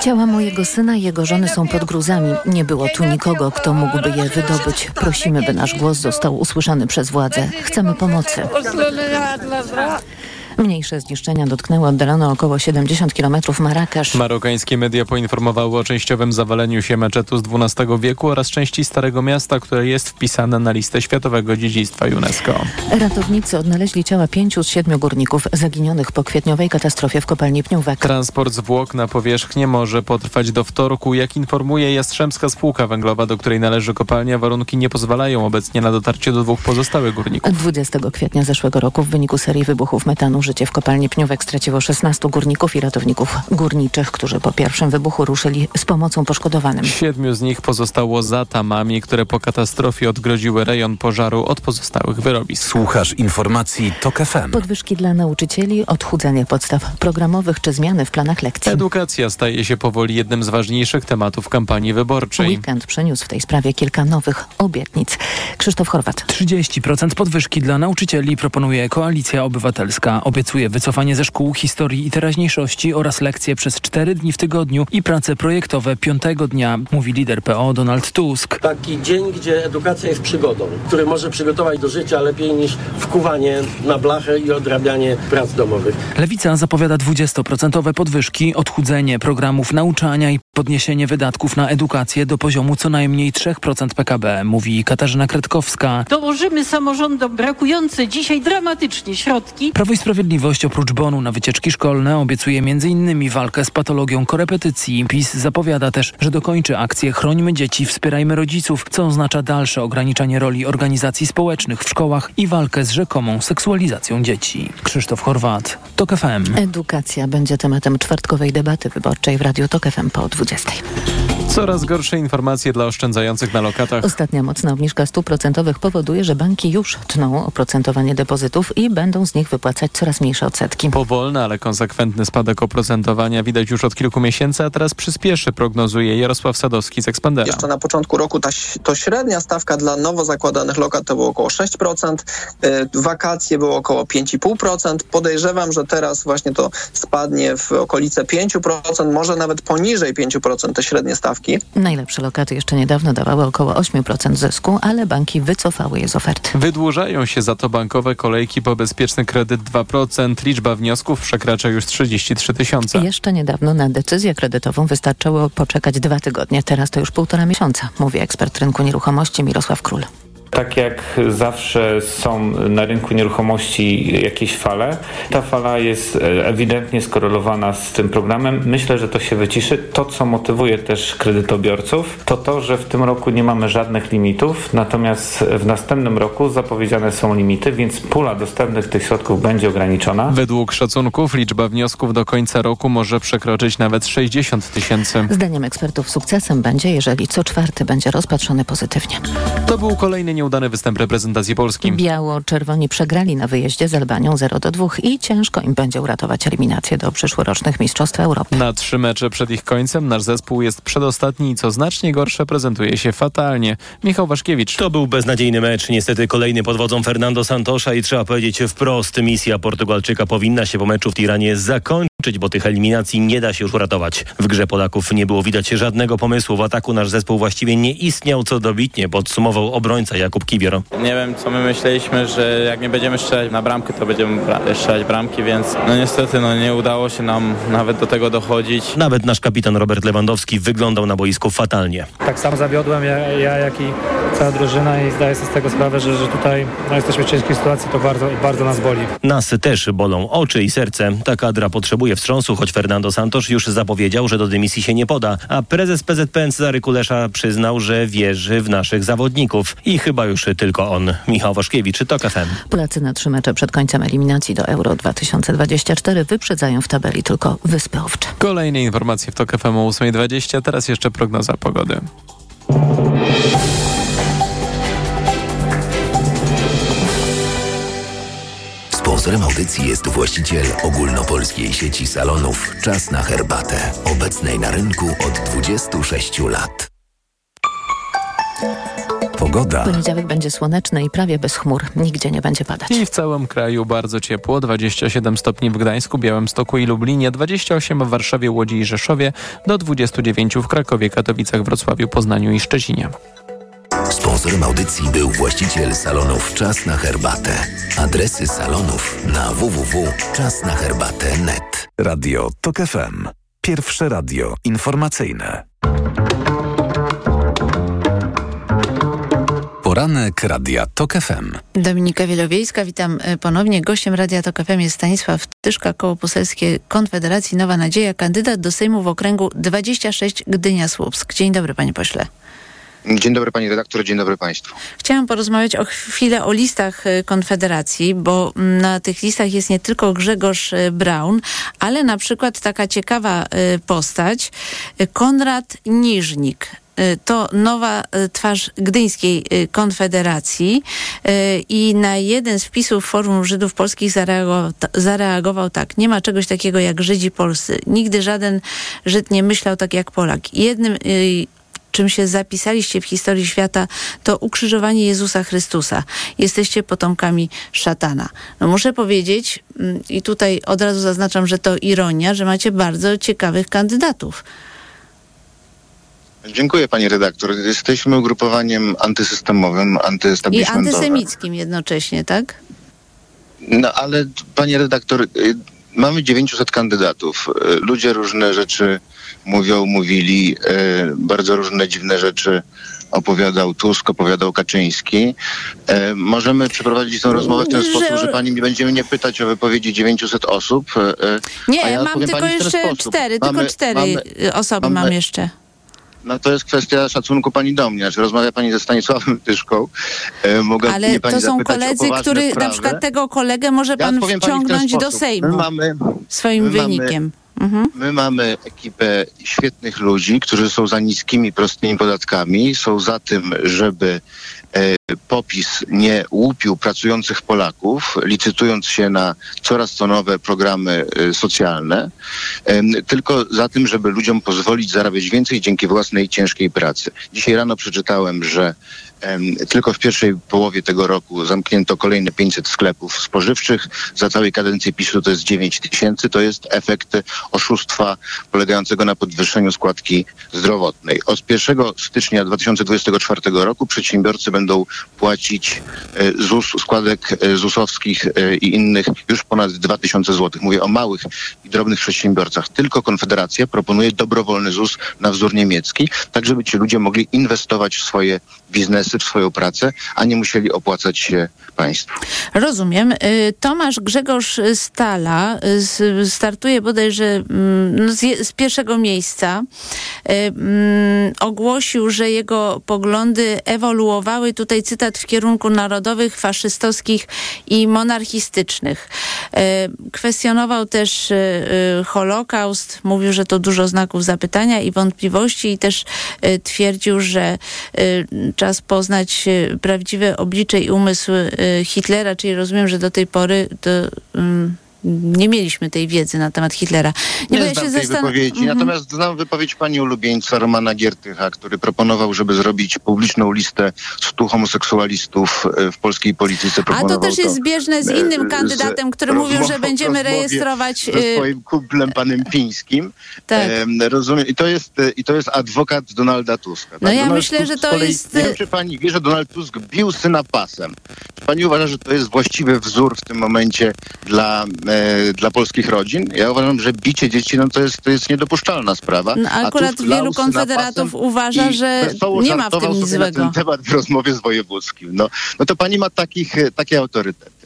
Ciała mojego syna i jego żony są pod gruzami. Nie było tu nikogo, kto mógłby je wydobyć. Prosimy, by nasz głos został usłyszany przez władze. Chcemy pomocy. Mniejsze zniszczenia dotknęły oddalone około 70 km Marrakesz. Marokańskie media poinformowały o częściowym zawaleniu się meczetu z XII wieku oraz części Starego Miasta, które jest wpisane na listę Światowego Dziedzictwa UNESCO. Ratownicy odnaleźli ciała pięciu z siedmiu górników zaginionych po kwietniowej katastrofie w kopalni Pniówek. Transport zwłok na powierzchnię może potrwać do wtorku. Jak informuje Jastrzębska Spółka Węglowa, do której należy kopalnia, warunki nie pozwalają obecnie na dotarcie do dwóch pozostałych górników. 20 kwietnia zeszłego roku w wyniku serii wybuchów metanu życie w kopalni Pniówek straciło 16 górników i ratowników górniczych, którzy po pierwszym wybuchu ruszyli z pomocą poszkodowanym. Siedmiu z nich pozostało za tamami, które po katastrofie odgrodziły rejon pożaru od pozostałych wyrobisk. Słuchasz informacji TOK FM. Podwyżki dla nauczycieli, odchudzanie podstaw programowych czy zmiany w planach lekcji. Edukacja staje się powoli jednym z ważniejszych tematów kampanii wyborczej. Weekend przyniósł w tej sprawie kilka nowych obietnic. Krzysztof Chorwat. 30% podwyżki dla nauczycieli proponuje Koalicja Obywatelska. Obiecuje wycofanie ze szkół historii i teraźniejszości oraz lekcje przez cztery dni w tygodniu i prace projektowe piątego dnia, mówi lider PO Donald Tusk. Taki dzień, gdzie edukacja jest przygodą, który może przygotować do życia lepiej niż wkuwanie na blachę i odrabianie prac domowych. Lewica zapowiada 20% podwyżki, odchudzenie programów nauczania i podniesienie wydatków na edukację do poziomu co najmniej 3% PKB, mówi Katarzyna Kretkowska. Dołożymy samorządom brakujące dzisiaj dramatycznie środki. Prawo i Sprawiedliwość oprócz bonu na wycieczki szkolne obiecuje m.in. walkę z patologią korepetycji. PiS zapowiada też, że dokończy akcję Chrońmy dzieci, wspierajmy rodziców, co oznacza dalsze ograniczanie roli organizacji społecznych w szkołach i walkę z rzekomą seksualizacją dzieci. Krzysztof Chorwat, TOK FM. Edukacja będzie tematem czwartkowej debaty wyborczej w Radiu TOK FM po 20. Coraz gorsze informacje dla oszczędzających na lokatach. Ostatnia mocna obniżka stóp procentowych powoduje, że banki już tną oprocentowanie depozytów i będą z nich wypłacać coraz mniejsze odsetki. Powolny, ale konsekwentny spadek oprocentowania widać już od kilku miesięcy, a teraz przyspieszy, prognozuje Jarosław Sadowski z Expandera. Jeszcze na początku roku ta, to średnia stawka dla nowo zakładanych lokat to było około 6%, y, wakacje było około 5,5%. Podejrzewam, że teraz właśnie to spadnie w okolice 5%, może nawet poniżej 5% te średnie stawki. Najlepsze lokaty jeszcze niedawno dawały około 8% zysku, ale banki wycofały je z oferty. Wydłużają się za to bankowe kolejki po bezpieczny kredyt 2%. Liczba wniosków przekracza już 33 tysiące. Jeszcze niedawno na decyzję kredytową wystarczyło poczekać dwa tygodnie. Teraz to już półtora miesiąca, mówi ekspert rynku nieruchomości Mirosław Król. Tak jak zawsze są na rynku nieruchomości jakieś fale, ta fala jest ewidentnie skorelowana z tym programem. Myślę, że to się wyciszy. To, co motywuje też kredytobiorców, to to, że w tym roku nie mamy żadnych limitów, natomiast w następnym roku zapowiedziane są limity, więc pula dostępnych tych środków będzie ograniczona. Według szacunków liczba wniosków do końca roku może przekroczyć nawet 60 tysięcy. Zdaniem ekspertów sukcesem będzie, jeżeli co czwarty będzie rozpatrzony pozytywnie. To był kolejny nieudany występ reprezentacji Polski. Biało-czerwoni przegrali na wyjeździe z Albanią 0 do 2 i ciężko im będzie uratować eliminację do przyszłorocznych Mistrzostw Europy. Na trzy mecze przed ich końcem nasz zespół jest przedostatni i co znacznie gorsze prezentuje się fatalnie. Michał Waszkiewicz. To był beznadziejny mecz. Niestety kolejny pod wodzą Fernando Santosza i trzeba powiedzieć wprost, misja Portugalczyka powinna się po meczu w Tiranie zakończyć bo tych eliminacji nie da się już uratować. W grze Polaków nie było widać żadnego pomysłu. W ataku nasz zespół właściwie nie istniał co dobitnie, podsumował obrońca Jakub Kibior. Nie wiem, co my myśleliśmy, że jak nie będziemy strzelać na bramkę, to będziemy strzelać bramki, więc no niestety no, nie udało się nam nawet do tego dochodzić. Nawet nasz kapitan Robert Lewandowski wyglądał na boisku fatalnie. Tak samo zawiodłem ja, ja jak i cała drużyna i zdaję sobie z tego sprawę, że, że tutaj no, jesteśmy w ciężkiej sytuacji, to bardzo, bardzo nas boli. Nas też bolą oczy i serce. Ta kadra potrzebuje wstrząsu, choć Fernando Santos już zapowiedział, że do dymisji się nie poda, a prezes PZPN Cezary Kulesza przyznał, że wierzy w naszych zawodników. I chyba już tylko on. Michał Waszkiewicz, TOK FM. Polacy na trzy mecze przed końcem eliminacji do Euro 2024 wyprzedzają w tabeli tylko Wyspy Owcze. Kolejne informacje w TOK FM o 8.20, teraz jeszcze prognoza pogody. Sponsorem audycji jest właściciel ogólnopolskiej sieci salonów Czas na herbatę, obecnej na rynku od 26 lat. Pogoda. Poniedziałek będzie słoneczny i prawie bez chmur. Nigdzie nie będzie padać. I w całym kraju bardzo ciepło. 27 stopni w Gdańsku, Białymstoku i Lublinie, 28 w Warszawie, Łodzi i Rzeszowie, do 29 w Krakowie, Katowicach, Wrocławiu, Poznaniu i Szczecinie. Sponsorem audycji był właściciel salonów Czas na herbatę. Adresy salonów na www.czasnaherbatę.net. Radio TOK FM. Pierwsze radio informacyjne. Poranek Radia TOK FM. Dominika Wielowiejska, witam e, ponownie. Gościem Radia TOK FM jest Stanisław Tyszka, Koło Poselskie Konfederacji Nowa Nadzieja, kandydat do Sejmu w okręgu 26 Gdynia-Słupsk. Dzień dobry, panie pośle. Dzień dobry pani redaktor, dzień dobry państwu. Chciałam porozmawiać o chwilę o listach e, Konfederacji, bo na tych listach jest nie tylko Grzegorz e, Braun, ale na przykład taka ciekawa postać, Konrad Niżnik to nowa twarz Gdyńskiej Konfederacji i na jeden z wpisów Forum Żydów Polskich zareagował, zareagował tak. Nie ma czegoś takiego jak Żydzi polscy. Nigdy żaden Żyd nie myślał tak jak Polak. Jednym czym się zapisaliście w historii świata, to ukrzyżowanie Jezusa Chrystusa. Jesteście potomkami szatana. No muszę powiedzieć, i tutaj od razu zaznaczam, że to ironia, że macie bardzo ciekawych kandydatów. Dziękuję pani redaktor. Jesteśmy ugrupowaniem antysystemowym, I antysemickim jednocześnie, tak? No ale pani redaktor, y, mamy 900 kandydatów. Y, Ludzie różne rzeczy mówią, mówili, y, bardzo różne dziwne rzeczy opowiadał Tusk, opowiadał Kaczyński. E, możemy przeprowadzić tę rozmowę w ten Że- sposób, że pani nie będzie mnie pytać o wypowiedzi 900 osób. e, Nie, a ja mam tylko jeszcze sposób. cztery, Mamy- tylko cztery mamy- osoby mamy- mam jeszcze. No to jest kwestia szacunku pani do mnie. Znaczy rozmawia pani ze Stanisławem Tyszką. E, mogę Ale pani to są koledzy, poważne który na przykład tego kolegę może Ja pan wciągnąć do. Sejmu My mamy, swoim my wynikiem. Mhm. My mamy ekipę świetnych ludzi, którzy są za niskimi, prostymi podatkami, są za tym, żeby e, popis nie łupił pracujących Polaków, licytując się na coraz to nowe programy e, socjalne, tylko za tym, żeby ludziom pozwolić zarabiać więcej dzięki własnej ciężkiej pracy. Dzisiaj rano przeczytałem, że tylko w pierwszej połowie tego roku zamknięto kolejne 500 sklepów spożywczych. Za całej kadencji PiSu to jest 9 tysięcy. To jest efekt oszustwa polegającego na podwyższeniu składki zdrowotnej. Od 1 stycznia 2024 roku przedsiębiorcy będą płacić e, ZUS, składek e, ZUS-owskich e, i innych już ponad 2000 zł. Mówię o małych i drobnych przedsiębiorcach. Tylko Konfederacja proponuje dobrowolny ZUS na wzór niemiecki, tak żeby ci ludzie mogli inwestować w swoje biznesy, w swoją pracę, a nie musieli opłacać się państwu. Rozumiem. Y, Tomasz Grzegorz Stala startuje bodajże mm, no, z, pierwszego miejsca. Y, mm, Ogłosił, że jego poglądy ewoluowały, tutaj cytat, w kierunku narodowych, faszystowskich i monarchistycznych. Y, Kwestionował też Holokaust, mówił, że to dużo znaków zapytania i wątpliwości i też twierdził, że czas poznać y, prawdziwe oblicze i umysł y, Hitlera, czyli rozumiem, że do tej pory to ym, nie mieliśmy tej wiedzy na temat Hitlera. Nie, ja znam się tej zastan- wypowiedzi, Mhm. natomiast znam wypowiedź pani ulubieńca Romana Giertycha, który proponował, żeby zrobić publiczną listę 100 homoseksualistów e, w polskiej polityce. A to też jest zbieżne z e, innym kandydatem, który mówił, że będziemy rejestrować... ze y, swoim kumplem panem Pińskim. Tak. E, rozumiem. I to, jest, e, I to jest adwokat Donalda Tuska. No ja Donald myślę, Tusk że to kolei- jest, Nie wiem, czy pani wie, że Donald Tusk bił syna pasem. Czy pani uważa, że to jest właściwy wzór w tym momencie dla, dla polskich rodzin? Ja uważam, że bicie dzieci no to, jest, to jest niedopuszczalna sprawa. No, akurat Tusk wielu konfederatów uważa, że nie ma w tym nic sobie na złego. ten temat w rozmowie z wojewódzkim. No, no to pani ma takich, e, takie autorytety.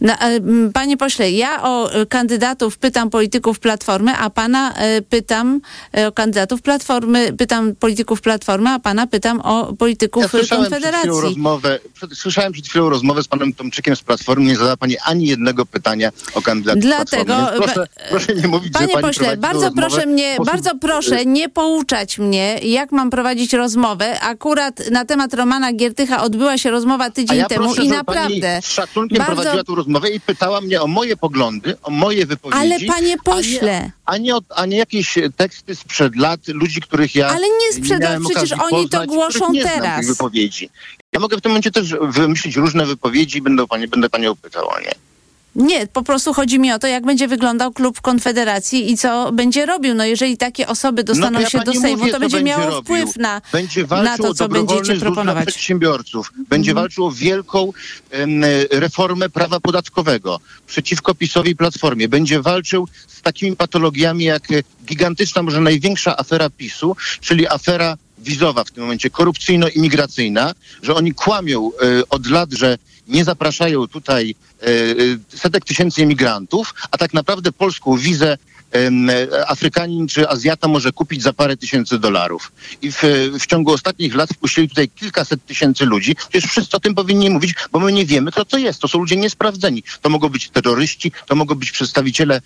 No, e, panie pośle, ja o e, kandydatów pytam polityków Platformy, a pana e, pytam o kandydatów Platformy, pytam polityków Platformy, a pana pytam o polityków Ja słyszałem przed, Konfederacji. chwilą rozmowę, przed, słyszałem przed chwilą rozmowę z panem Tomczykiem z Platformy. Nie zadała pani ani jednego pytania o kandydatów Dlatego, Platformy. Proszę, proszę nie mówić, Panie pani pośle, bardzo proszę mnie, bardzo proszę e, nie pouczać mnie, jak mam prowadzić rozmowę. Akurat na temat Romana Giertycha odbyła się rozmowa tydzień ja temu proszę, i naprawdę z szacunkiem bardzo prowadziła tu rozmowę i pytała mnie o moje poglądy, o moje wypowiedzi. Ale panie pośle. A nie, a nie, a nie jakieś teksty sprzed lat ludzi, których ja. Ale nie sprzed lat, przecież oni to poznać, głoszą których nie teraz. Tych wypowiedzi. Ja mogę w tym momencie też wymyślić różne wypowiedzi i będę, panie, będę panią pytał o nie. Nie, po prostu chodzi mi o to, jak będzie wyglądał klub Konfederacji i co będzie robił. No jeżeli takie osoby dostaną no ja się do Sejmu, mówię, to będzie miało robił. wpływ na, na to, co będziecie proponować. przedsiębiorców. Będzie Mhm. walczył o wielką em, reformę prawa podatkowego przeciwko PiSowi i Platformie. Będzie walczył z takimi patologiami jak gigantyczna, może największa afera PiSu, czyli afera wizowa w tym momencie, korupcyjno-imigracyjna, że oni kłamią e, od lat, że nie zapraszają tutaj e, e, setek tysięcy imigrantów, a tak naprawdę polską wizę Afrykanin czy Azjata może kupić za parę tysięcy dolarów. I w, w ciągu ostatnich lat wpuścili tutaj kilkaset tysięcy ludzi. Przecież wszyscy o tym powinni mówić, bo my nie wiemy, kto to jest. To są ludzie niesprawdzeni. To mogą być terroryści, to mogą być przedstawiciele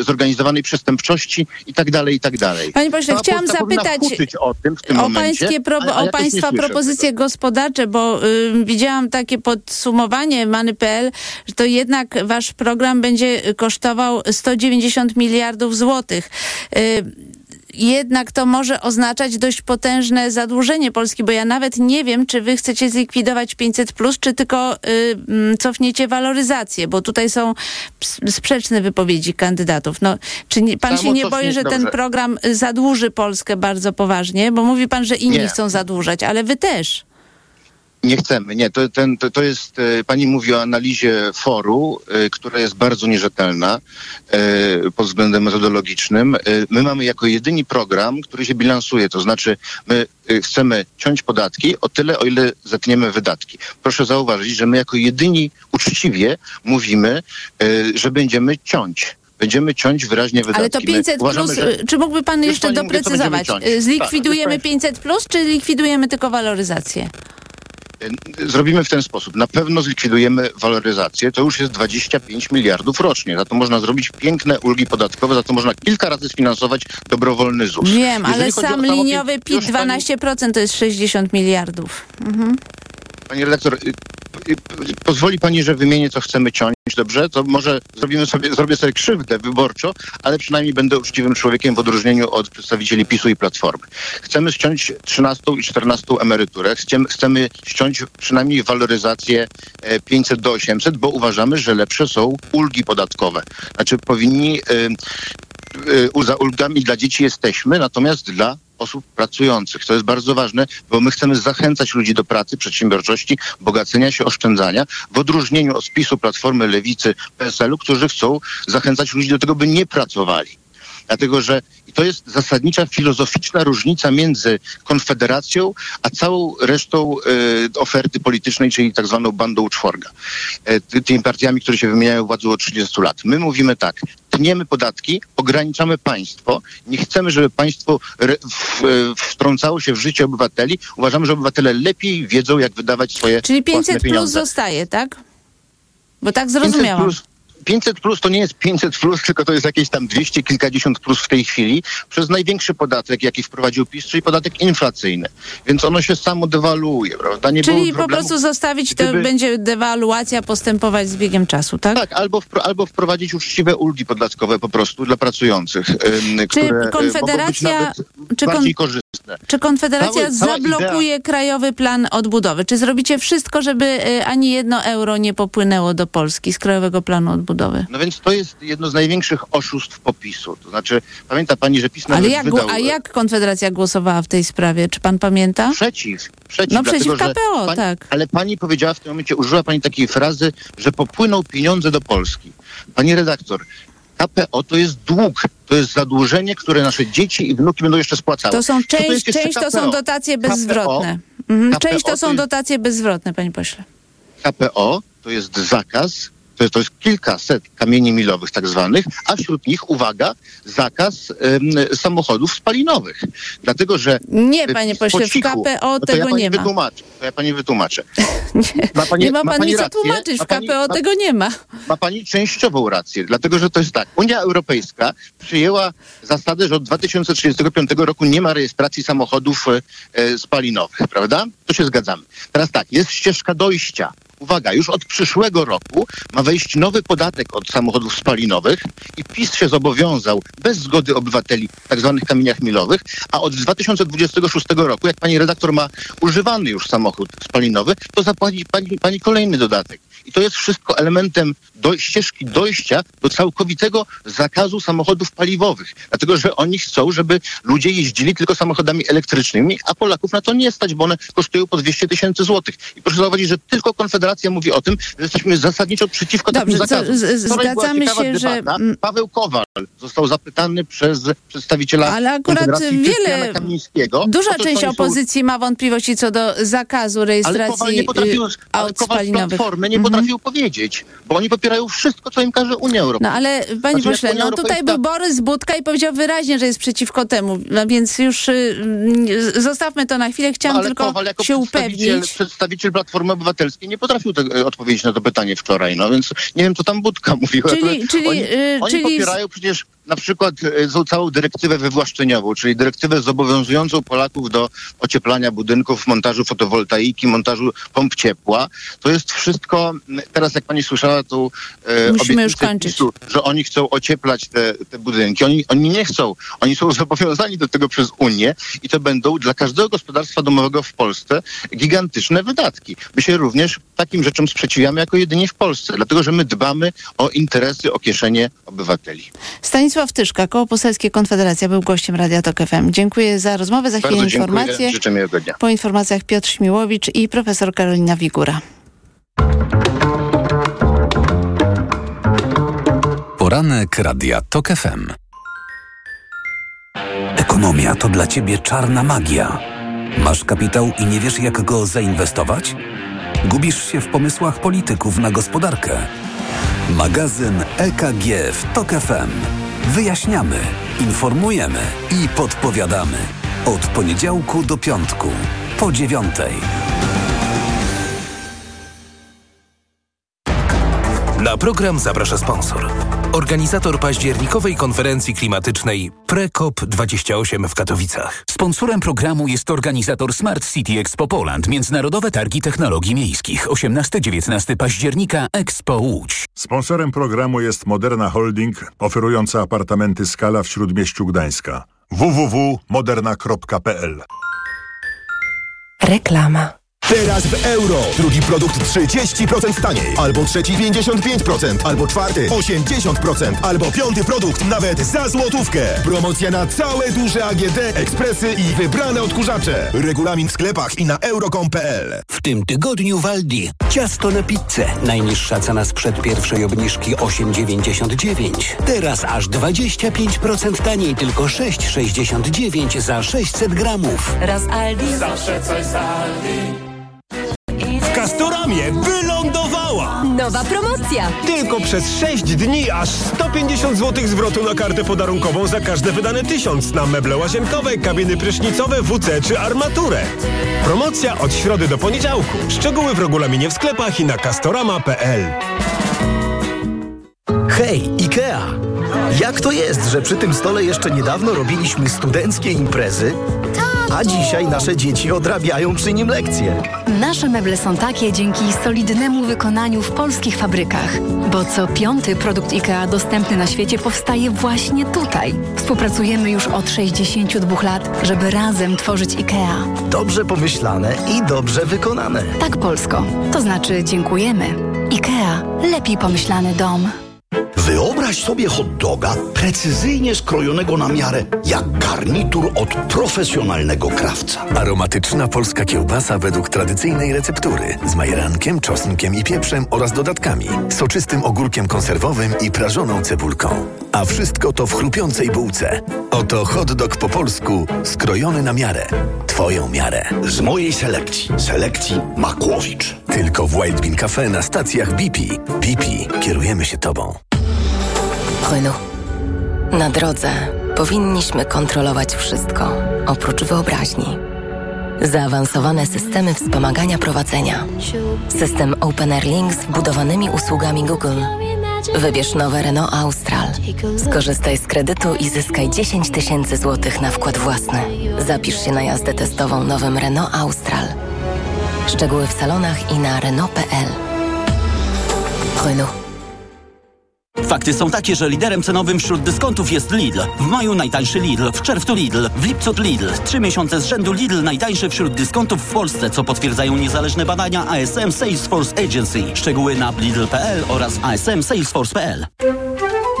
zorganizowanej przestępczości i tak dalej, i tak dalej. Panie pośle, Cała chciałam zapytać o tym w tym o momencie. pańskie pro, o państwa propozycje gospodarcze, bo y, widziałam takie podsumowanie Many.pl, że to jednak wasz program będzie kosztował 190 miliardów złotych. Y, jednak to może oznaczać dość potężne zadłużenie Polski, bo ja nawet nie wiem, czy wy chcecie zlikwidować 500 plus, czy tylko y, mm, cofniecie waloryzację, bo tutaj są sprzeczne wypowiedzi kandydatów. No, czy nie, pan Samo się nie boi, że ten dobrze. program zadłuży Polskę bardzo poważnie? Bo mówi pan, że inni Nie. chcą zadłużać, ale wy też. Nie chcemy, nie. To, ten, to, to jest, e, pani mówi o analizie foru, e, która jest bardzo nierzetelna e, pod względem metodologicznym. My mamy jako jedyni program, który się bilansuje, to znaczy my chcemy ciąć podatki o tyle, o ile zetniemy wydatki. Proszę zauważyć, że my jako jedyni uczciwie mówimy, że będziemy ciąć. Będziemy ciąć wyraźnie wydatki. Ale to My 500 uważamy, plus, że- czy mógłby pan jeszcze doprecyzować? Zlikwidujemy Tak, 500 plus, czy likwidujemy tylko waloryzację? Zrobimy w ten sposób. Na pewno zlikwidujemy waloryzację. To już jest 25 miliardów rocznie. Za to można zrobić piękne ulgi podatkowe, za to można kilka razy sfinansować dobrowolny ZUS. Wiem, ale Jeżeli o sam liniowy PIT już pani- 12% to jest 60 miliardów. Mhm. Pani redaktor, y, pozwoli pani, że wymienię, co chcemy ciąć, dobrze? To może zrobimy sobie, zrobię sobie krzywdę wyborczo, ale przynajmniej będę uczciwym człowiekiem w odróżnieniu od przedstawicieli PiSu i Platformy. Chcemy ściąć 13 i 14 emeryturę. Chcemy, ściąć przynajmniej waloryzację e, 500 do 800, bo uważamy, że lepsze są ulgi podatkowe. Znaczy powinni... y, y, za ulgami dla dzieci jesteśmy, natomiast dla osób pracujących. To jest bardzo ważne, bo my chcemy zachęcać ludzi do pracy, przedsiębiorczości, bogacenia się, oszczędzania, w odróżnieniu od PiSu, Platformy, Lewicy, PSL-u, którzy chcą zachęcać ludzi do tego, by nie pracowali. Dlatego, że i to jest zasadnicza filozoficzna różnica między Konfederacją, a całą resztą e, oferty politycznej, czyli tak zwaną bandą czworga. E, ty, tymi partiami, które się wymieniają władzą od 30 lat. My mówimy tak, tniemy podatki, ograniczamy państwo, nie chcemy, żeby państwo re, w, e, wtrącało się w życie obywateli. Uważamy, że obywatele lepiej wiedzą, jak wydawać swoje Czyli własne 500 plus pieniądze. zostaje, tak? Bo tak 500 zrozumiałam. plus, 500 plus to nie jest 500 plus, tylko to jest jakieś tam 200 kilkadziesiąt plus w tej chwili przez największy podatek, jaki wprowadził PiS, czyli podatek inflacyjny. Więc ono się samo dewaluuje, prawda? Nie Czyli po prostu zostawić, to gdyby- będzie dewaluacja postępować z biegiem czasu, tak? Tak, albo, wpro, albo wprowadzić uczciwe ulgi podatkowe po prostu dla pracujących, ym, Czy które y, mogą być Konfederacja- nawet czy kon- bardziej. Czy Konfederacja cała zablokuje krajowy plan odbudowy? Czy zrobicie wszystko, żeby y, ani jedno euro nie popłynęło do Polski z krajowego planu odbudowy? No więc to jest jedno z największych oszustw popisu. To znaczy, pamięta pani, że PiS Ale nawet jak, wydał... a jak Konfederacja głosowała w tej sprawie? Czy pan pamięta? Przeciw, przeciw. No przeciw dlatego, że KPO, pani, tak. Ale pani powiedziała w tym momencie, użyła pani takiej frazy, że popłyną pieniądze do Polski. Pani redaktor, KPO to jest dług, to jest zadłużenie, które nasze dzieci i wnuki będą jeszcze spłacały. To są Co część, jest jeszcze część to są KPO? dotacje KPO, bezzwrotne. Mhm. KPO Część to to są dotacje bezzwrotne, panie pośle. KPO to jest zakaz, to jest, to jest kilkaset kamieni milowych tak zwanych, a wśród nich, uwaga, zakaz samochodów spalinowych. Dlatego, że Nie, panie po pośle, w KPO no tego ja nie ma. Wytłumaczę, to ja pani wytłumaczę. nie, nie ma pan pani nic rację, tłumaczyć, ma w KPO tego nie ma. Ma pani częściową rację, dlatego że to jest tak. Unia Europejska przyjęła zasadę, że od 2035 roku nie ma rejestracji samochodów e, spalinowych, prawda? To się zgadzamy. Teraz tak, jest ścieżka dojścia. Uwaga, już od przyszłego roku ma wejść nowy podatek od samochodów spalinowych i PiS się zobowiązał bez zgody obywateli w tak zwanych kamieniach milowych, a od 2026 roku, jak pani redaktor ma używany już samochód spalinowy, to zapłaci pani, pani kolejny dodatek. I to jest wszystko elementem do, ścieżki dojścia do całkowitego zakazu samochodów paliwowych. Dlatego, że oni chcą, żeby ludzie jeździli tylko samochodami elektrycznymi, a Polaków na to nie stać, bo one kosztują po 200 tysięcy złotych. I proszę zauważyć, że tylko Konfederacja mówi o tym, że jesteśmy zasadniczo przeciwko Dobrze, takim zakazom. z- zgadzamy się, że- debata. Paweł Kowal został zapytany przez przedstawiciela Ale akurat wiele, Kamińskiego. duża to, część oni są- opozycji ma wątpliwości co do zakazu ale rejestracji Kowal nie potrafił, y, ale aut spalinowych. Mhm. Platformy nie potrafił powiedzieć, bo oni popierają wszystko, co im każe Unia Europejska. No ale panie Znaczy, pośle, no tutaj Europejska- był Borys Budka i powiedział wyraźnie, że jest przeciwko temu, no więc już y, y, zostawmy to na chwilę. Chciałam No, tylko Kowal jako się przedstawiciel, upewnić. przedstawiciel Platformy Obywatelskiej nie potrafił te, e, odpowiedzieć na to pytanie wczoraj, no więc nie wiem, co tam Budka mówił. Czyli- czyli, oni, y, oni czyli- popierają przecież na przykład e, tą całą dyrektywę wywłaszczeniową, czyli dyrektywę zobowiązującą Polaków do ocieplania budynków, montażu fotowoltaiki, montażu pomp ciepła. To jest wszystko, teraz jak pani słyszała, tu e, Musimy już kończyć. PiSu, że oni chcą ocieplać te, te budynki. Oni, oni nie chcą. Oni są zobowiązani do tego przez Unię i to będą dla każdego gospodarstwa domowego w Polsce gigantyczne wydatki. My się również takim rzeczom sprzeciwiamy jako jedynie w Polsce, dlatego że my dbamy o interesy, o kieszenie obywateli. Stanisław Tyszka, Koło Poselskie Konfederacja, był gościem Radia Tok FM. Dziękuję za rozmowę, za chwilę Bardzo dziękuję. informacje. Życzę miłego dnia. Po informacjach Piotr Śmiłowicz i profesor Karolina Wigura. Poranek Radia TOK FM. Ekonomia to dla Ciebie czarna magia. Masz kapitał i nie wiesz jak go zainwestować? Gubisz się w pomysłach polityków na gospodarkę? Magazyn EKG w TOK FM. Wyjaśniamy, informujemy i podpowiadamy. Od poniedziałku do piątku, po dziewiątej. Na program zaprasza sponsor. Organizator październikowej konferencji klimatycznej PreCOP28 w Katowicach. Sponsorem programu jest organizator Smart City Expo Poland, Międzynarodowe Targi Technologii Miejskich, 18-19 października Expo Łódź. Sponsorem programu jest Moderna Holding, oferująca apartamenty Skala w Śródmieściu Gdańska. www.moderna.pl Reklama. Teraz w euro. Drugi produkt 30% taniej. Albo trzeci 55%. Albo czwarty 80%. Albo piąty produkt nawet za złotówkę. Promocja na całe duże AGD, ekspresy i wybrane odkurzacze. Regulamin w sklepach i na euro.com.pl. W tym tygodniu w Aldi. Ciasto na pizzę. Najniższa cena sprzed pierwszej obniżki 8,99. Teraz aż 25% taniej, tylko 6,69 za 600 gramów. Raz Aldi. Zawsze coś z Aldi. Castoramie wylądowała! Nowa promocja! Tylko przez 6 dni aż 150 zł zwrotu na kartę podarunkową za każde wydane tysiąc na meble łazienkowe, kabiny prysznicowe, WC czy armaturę. Promocja od środy do poniedziałku. Szczegóły w regulaminie w sklepach i na castorama.pl. Hej, IKEA! Jak to jest, że przy tym stole jeszcze niedawno robiliśmy studenckie imprezy, a dzisiaj nasze dzieci odrabiają przy nim lekcje? Nasze meble są takie dzięki solidnemu wykonaniu w polskich fabrykach, bo co piąty produkt IKEA dostępny na świecie powstaje właśnie tutaj. Współpracujemy już od 62 lat, żeby razem tworzyć IKEA. Dobrze pomyślane i dobrze wykonane. Tak polsko. To znaczy dziękujemy. IKEA. Lepiej pomyślany dom. Wyobraź sobie hot doga precyzyjnie skrojonego na miarę, jak garnitur od profesjonalnego krawca. Aromatyczna polska kiełbasa według tradycyjnej receptury z majerankiem, czosnkiem i pieprzem oraz dodatkami, soczystym ogórkiem konserwowym i prażoną cebulką. A wszystko to w chrupiącej bułce. Oto hot dog po polsku, skrojony na miarę. Twoją miarę. Z mojej selekcji, selekcji Makłowicz. Tylko w Wild Bean Cafe na stacjach BP. BP. Kierujemy się Tobą. Renault. Na drodze powinniśmy kontrolować wszystko, oprócz wyobraźni. Zaawansowane systemy wspomagania prowadzenia. System OpenAir Link z wbudowanymi usługami Google. Wybierz nowe Renault Austral. Skorzystaj z kredytu i zyskaj 10 tysięcy złotych na wkład własny. Zapisz się na jazdę testową nowym Renault Austral. Szczegóły w salonach i na Renault.pl. Renault. Fakty są takie, że liderem cenowym wśród dyskontów jest Lidl. W maju najtańszy Lidl, w czerwcu Lidl, w lipcu Lidl. Trzy miesiące z rzędu Lidl najtańszy wśród dyskontów w Polsce, co potwierdzają niezależne badania ASM Salesforce Agency. Szczegóły na lidl.pl oraz asm salesforce.pl.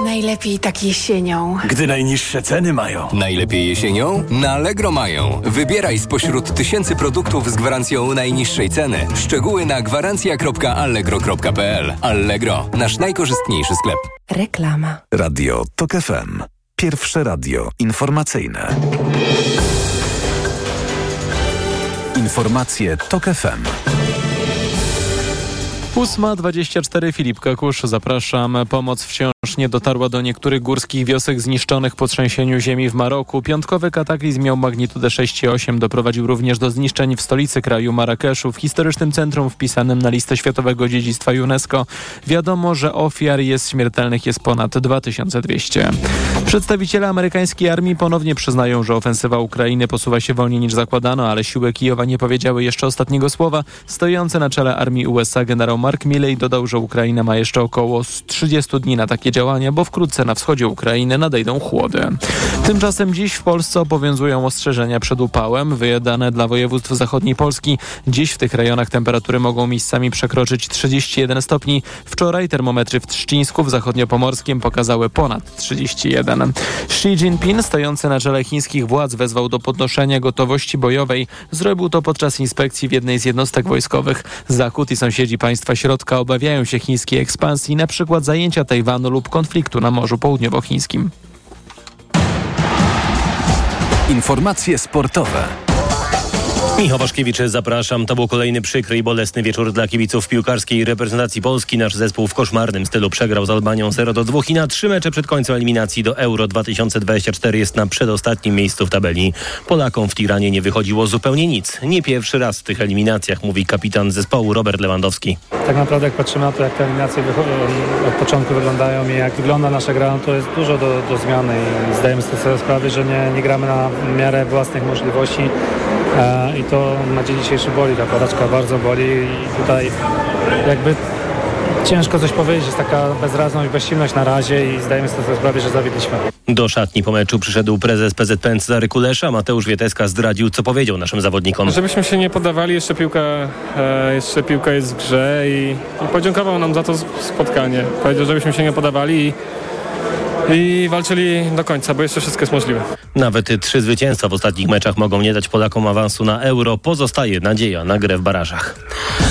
Najlepiej tak jesienią. Gdy najniższe ceny mają. Najlepiej jesienią? Na Allegro mają. Wybieraj spośród tysięcy produktów z gwarancją najniższej ceny. Szczegóły na gwarancja.allegro.pl Allegro, nasz najkorzystniejszy sklep. Reklama. Radio TOK FM. Pierwsze radio informacyjne. Informacje TOK FM. 8.24 Filip Kakusz, zapraszam. Pomoc wciąż nie dotarła do niektórych górskich wiosek zniszczonych po trzęsieniu ziemi w Maroku. Piątkowy kataklizm miał magnitudę 6,8. Doprowadził również do zniszczeń w stolicy kraju Marrakeszu, w historycznym centrum wpisanym na listę Światowego Dziedzictwa UNESCO. Wiadomo, że ofiar jest śmiertelnych jest ponad 2200. Przedstawiciele amerykańskiej armii ponownie przyznają, że ofensywa Ukrainy posuwa się wolniej niż zakładano, ale siły Kijowa nie powiedziały jeszcze ostatniego słowa. Stojący na czele armii USA generał Mark Milley dodał, że Ukraina ma jeszcze około 30 dni na takie działania, bo wkrótce na wschodzie Ukrainy nadejdą chłody. Tymczasem dziś w Polsce obowiązują ostrzeżenia przed upałem, wyjadane dla województw zachodniej Polski. Dziś w tych rejonach temperatury mogą miejscami przekroczyć 31 stopni. Wczoraj termometry w Trzcińsku w zachodniopomorskim pokazały ponad 31. Xi Jinping, stojący na czele chińskich władz, wezwał do podnoszenia gotowości bojowej. Zrobił to podczas inspekcji w jednej z jednostek wojskowych. Zachód i sąsiedzi państwa środka obawiają się chińskiej ekspansji, przykład zajęcia Tajwanu lub konfliktu na Morzu Południowochińskim. Informacje sportowe. Michał Waszkiewicz, zapraszam. To był kolejny przykry i bolesny wieczór dla kibiców piłkarskiej reprezentacji Polski. Nasz zespół w koszmarnym stylu przegrał z Albanią 0 do 2 i na trzy mecze przed końcem eliminacji do Euro 2024 jest na przedostatnim miejscu w tabeli. Polakom w Tiranie nie wychodziło zupełnie nic. Nie pierwszy raz w tych eliminacjach, mówi kapitan zespołu Robert Lewandowski. Tak naprawdę jak patrzymy na to, jak te eliminacje od początku wyglądają i jak wygląda nasza gra, no to jest dużo do, do zmiany i zdajemy sobie sprawę, że nie, nie gramy na miarę własnych możliwości i to na dzień dzisiejszy boli, ta porażka bardzo boli i tutaj jakby ciężko coś powiedzieć, jest taka bezradność, bezsilność na razie i zdajemy sobie sprawę, że zawiedliśmy. Do szatni po meczu przyszedł prezes PZPN Cezary Kulesza. Mateusz Wieteska zdradził, co powiedział naszym zawodnikom. Żebyśmy się nie poddawali, jeszcze piłka, e, jeszcze piłka jest w grze i, i podziękował nam za to spotkanie. Powiedział, żebyśmy się nie poddawali i i walczyli do końca, bo jeszcze wszystko jest możliwe. Nawet trzy zwycięstwa w ostatnich meczach mogą nie dać Polakom awansu na euro. Pozostaje nadzieja na grę w barażach.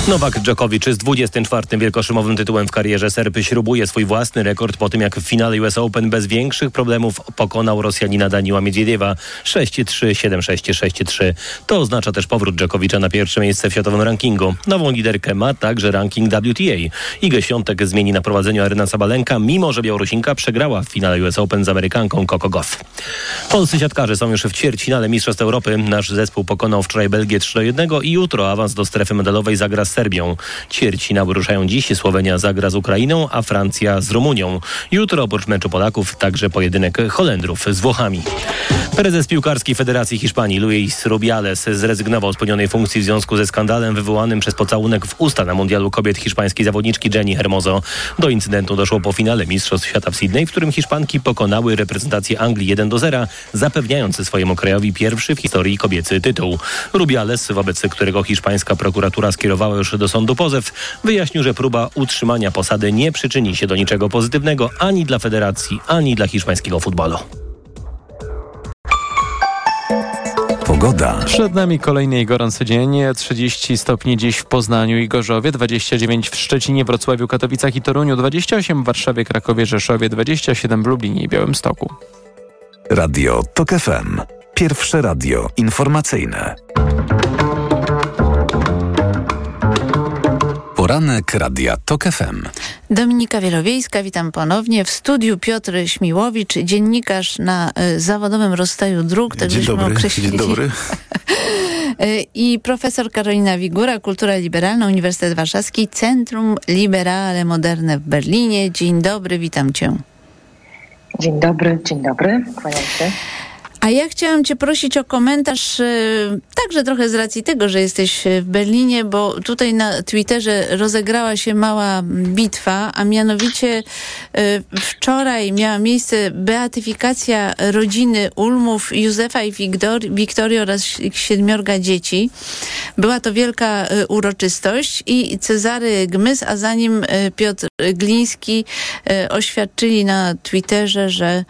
Nowak Dżokowicz z 24. wielkoszymowym tytułem w karierze Serpy śrubuje swój własny rekord po tym, jak w finale US Open bez większych problemów pokonał Rosjanina Daniła Miedwiediewa 6-3, 7-6, 6-3. To oznacza też powrót Dżokowicza na pierwsze miejsce w światowym rankingu. Nową liderkę ma także ranking WTA. Igę Świątek zmieni na prowadzeniu Aryna Sabalenka, mimo że Białorusinka przegrała w finale US Open z Amerykanką Coco Goff. Polscy siatkarze są już w ćwierćfinale Mistrzostw Europy. Nasz zespół pokonał wczoraj Belgię 3-1 i jutro awans do strefy medalowej zagra z Serbią. Ćwierćfinały ruszają dziś. Słowenia zagra z Ukrainą, a Francja z Rumunią. Jutro oprócz meczu Polaków także pojedynek Holendrów z Włochami. Prezes piłkarskiej Federacji Hiszpanii Luis Rubiales zrezygnował z pełnionej funkcji w związku ze skandalem wywołanym przez pocałunek w usta na mundialu kobiet hiszpańskiej zawodniczki Jenny Hermoso. Do incydentu doszło po finale Mistrzostw Świata w Sydney, w którym Hiszpanki pokonały reprezentację Anglii 1 do 0, zapewniając swojemu krajowi pierwszy w historii kobiecy tytuł. Rubiales, wobec którego hiszpańska prokuratura skierowała już do sądu pozew, wyjaśnił, że próba utrzymania posady nie przyczyni się do niczego pozytywnego ani dla federacji, ani dla hiszpańskiego futbolu. Pogoda. Przed nami kolejny gorący dzień. 30 stopni dziś w Poznaniu i Gorzowie, 29 w Szczecinie, Wrocławiu, Katowicach i Toruniu, 28 w Warszawie, Krakowie, Rzeszowie, 27 w Lublinie i Białymstoku. Radio TOK FM. Pierwsze radio informacyjne. Poranek Radia TOK FM. Dominika Wielowiejska, witam ponownie. W studiu Piotr Śmiłowicz, dziennikarz na y, zawodowym rozstaju dróg. Tak dzień dobry, określili. dzień dobry. I profesor Karolina Wigura, Kultura Liberalna, Uniwersytet Warszawski, Centrum Liberale Moderne w Berlinie. Dzień dobry, witam cię. Dzień dobry, dzień dobry, kłaniam się. A ja chciałam Cię prosić o komentarz, y, także trochę z racji tego, że jesteś w Berlinie, bo tutaj na Twitterze rozegrała się mała bitwa, a mianowicie y, wczoraj miała miejsce beatyfikacja rodziny Ulmów, Józefa i Wiktor- Wiktorii oraz ich siedmiorga dzieci. Była to wielka y, uroczystość i Cezary Gmys, a za nim y, Piotr Gliński y, oświadczyli na Twitterze, że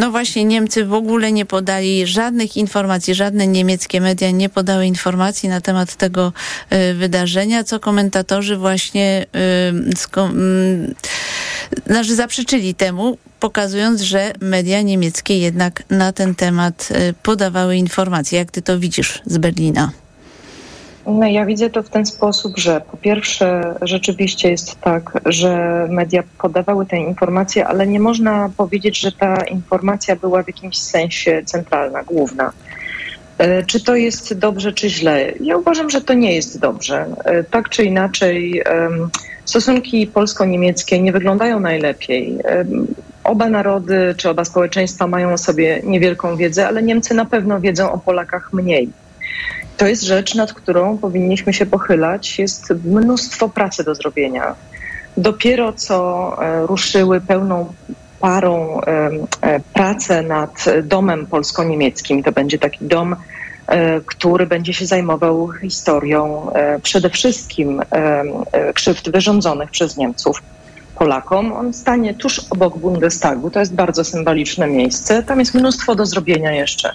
no właśnie Niemcy w ogóle nie podali żadnych informacji, żadne niemieckie media nie podały informacji na temat tego y, wydarzenia, co komentatorzy właśnie y, mm, znaczy zaprzeczyli temu, pokazując, że media niemieckie jednak na ten temat y, podawały informacje. Jak ty to widzisz z Berlina? No, ja widzę to w ten sposób, że po pierwsze rzeczywiście jest tak, że media podawały te informacje, ale nie można powiedzieć, że ta informacja była w jakimś sensie centralna, główna. E, Czy to jest dobrze, czy źle? Ja uważam, że to nie jest dobrze. E, Tak czy inaczej, stosunki polsko-niemieckie nie wyglądają najlepiej. Em, Oba narody czy oba społeczeństwa mają o sobie niewielką wiedzę, ale Niemcy na pewno wiedzą o Polakach mniej. To jest rzecz, nad którą powinniśmy się pochylać. Jest mnóstwo pracy do zrobienia. Dopiero co e, ruszyły pełną parą e, pracę nad domem polsko-niemieckim. To będzie taki dom, e, który będzie się zajmował historią przede wszystkim krzywd wyrządzonych przez Niemców Polakom. On stanie tuż obok Bundestagu. To jest bardzo symboliczne miejsce. Tam jest mnóstwo do zrobienia jeszcze.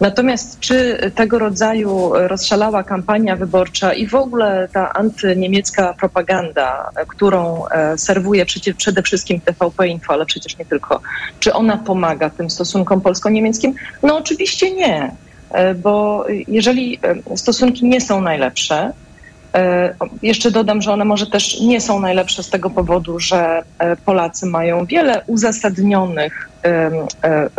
Natomiast czy tego rodzaju rozszalała kampania wyborcza i w ogóle ta antyniemiecka propaganda, którą e, serwuje przede wszystkim TVP Info, ale przecież nie tylko, czy ona pomaga tym stosunkom polsko-niemieckim? No oczywiście nie, e, bo jeżeli e, stosunki nie są najlepsze, Jeszcze dodam, że one może też nie są najlepsze z tego powodu, że e, Polacy mają wiele uzasadnionych e, e,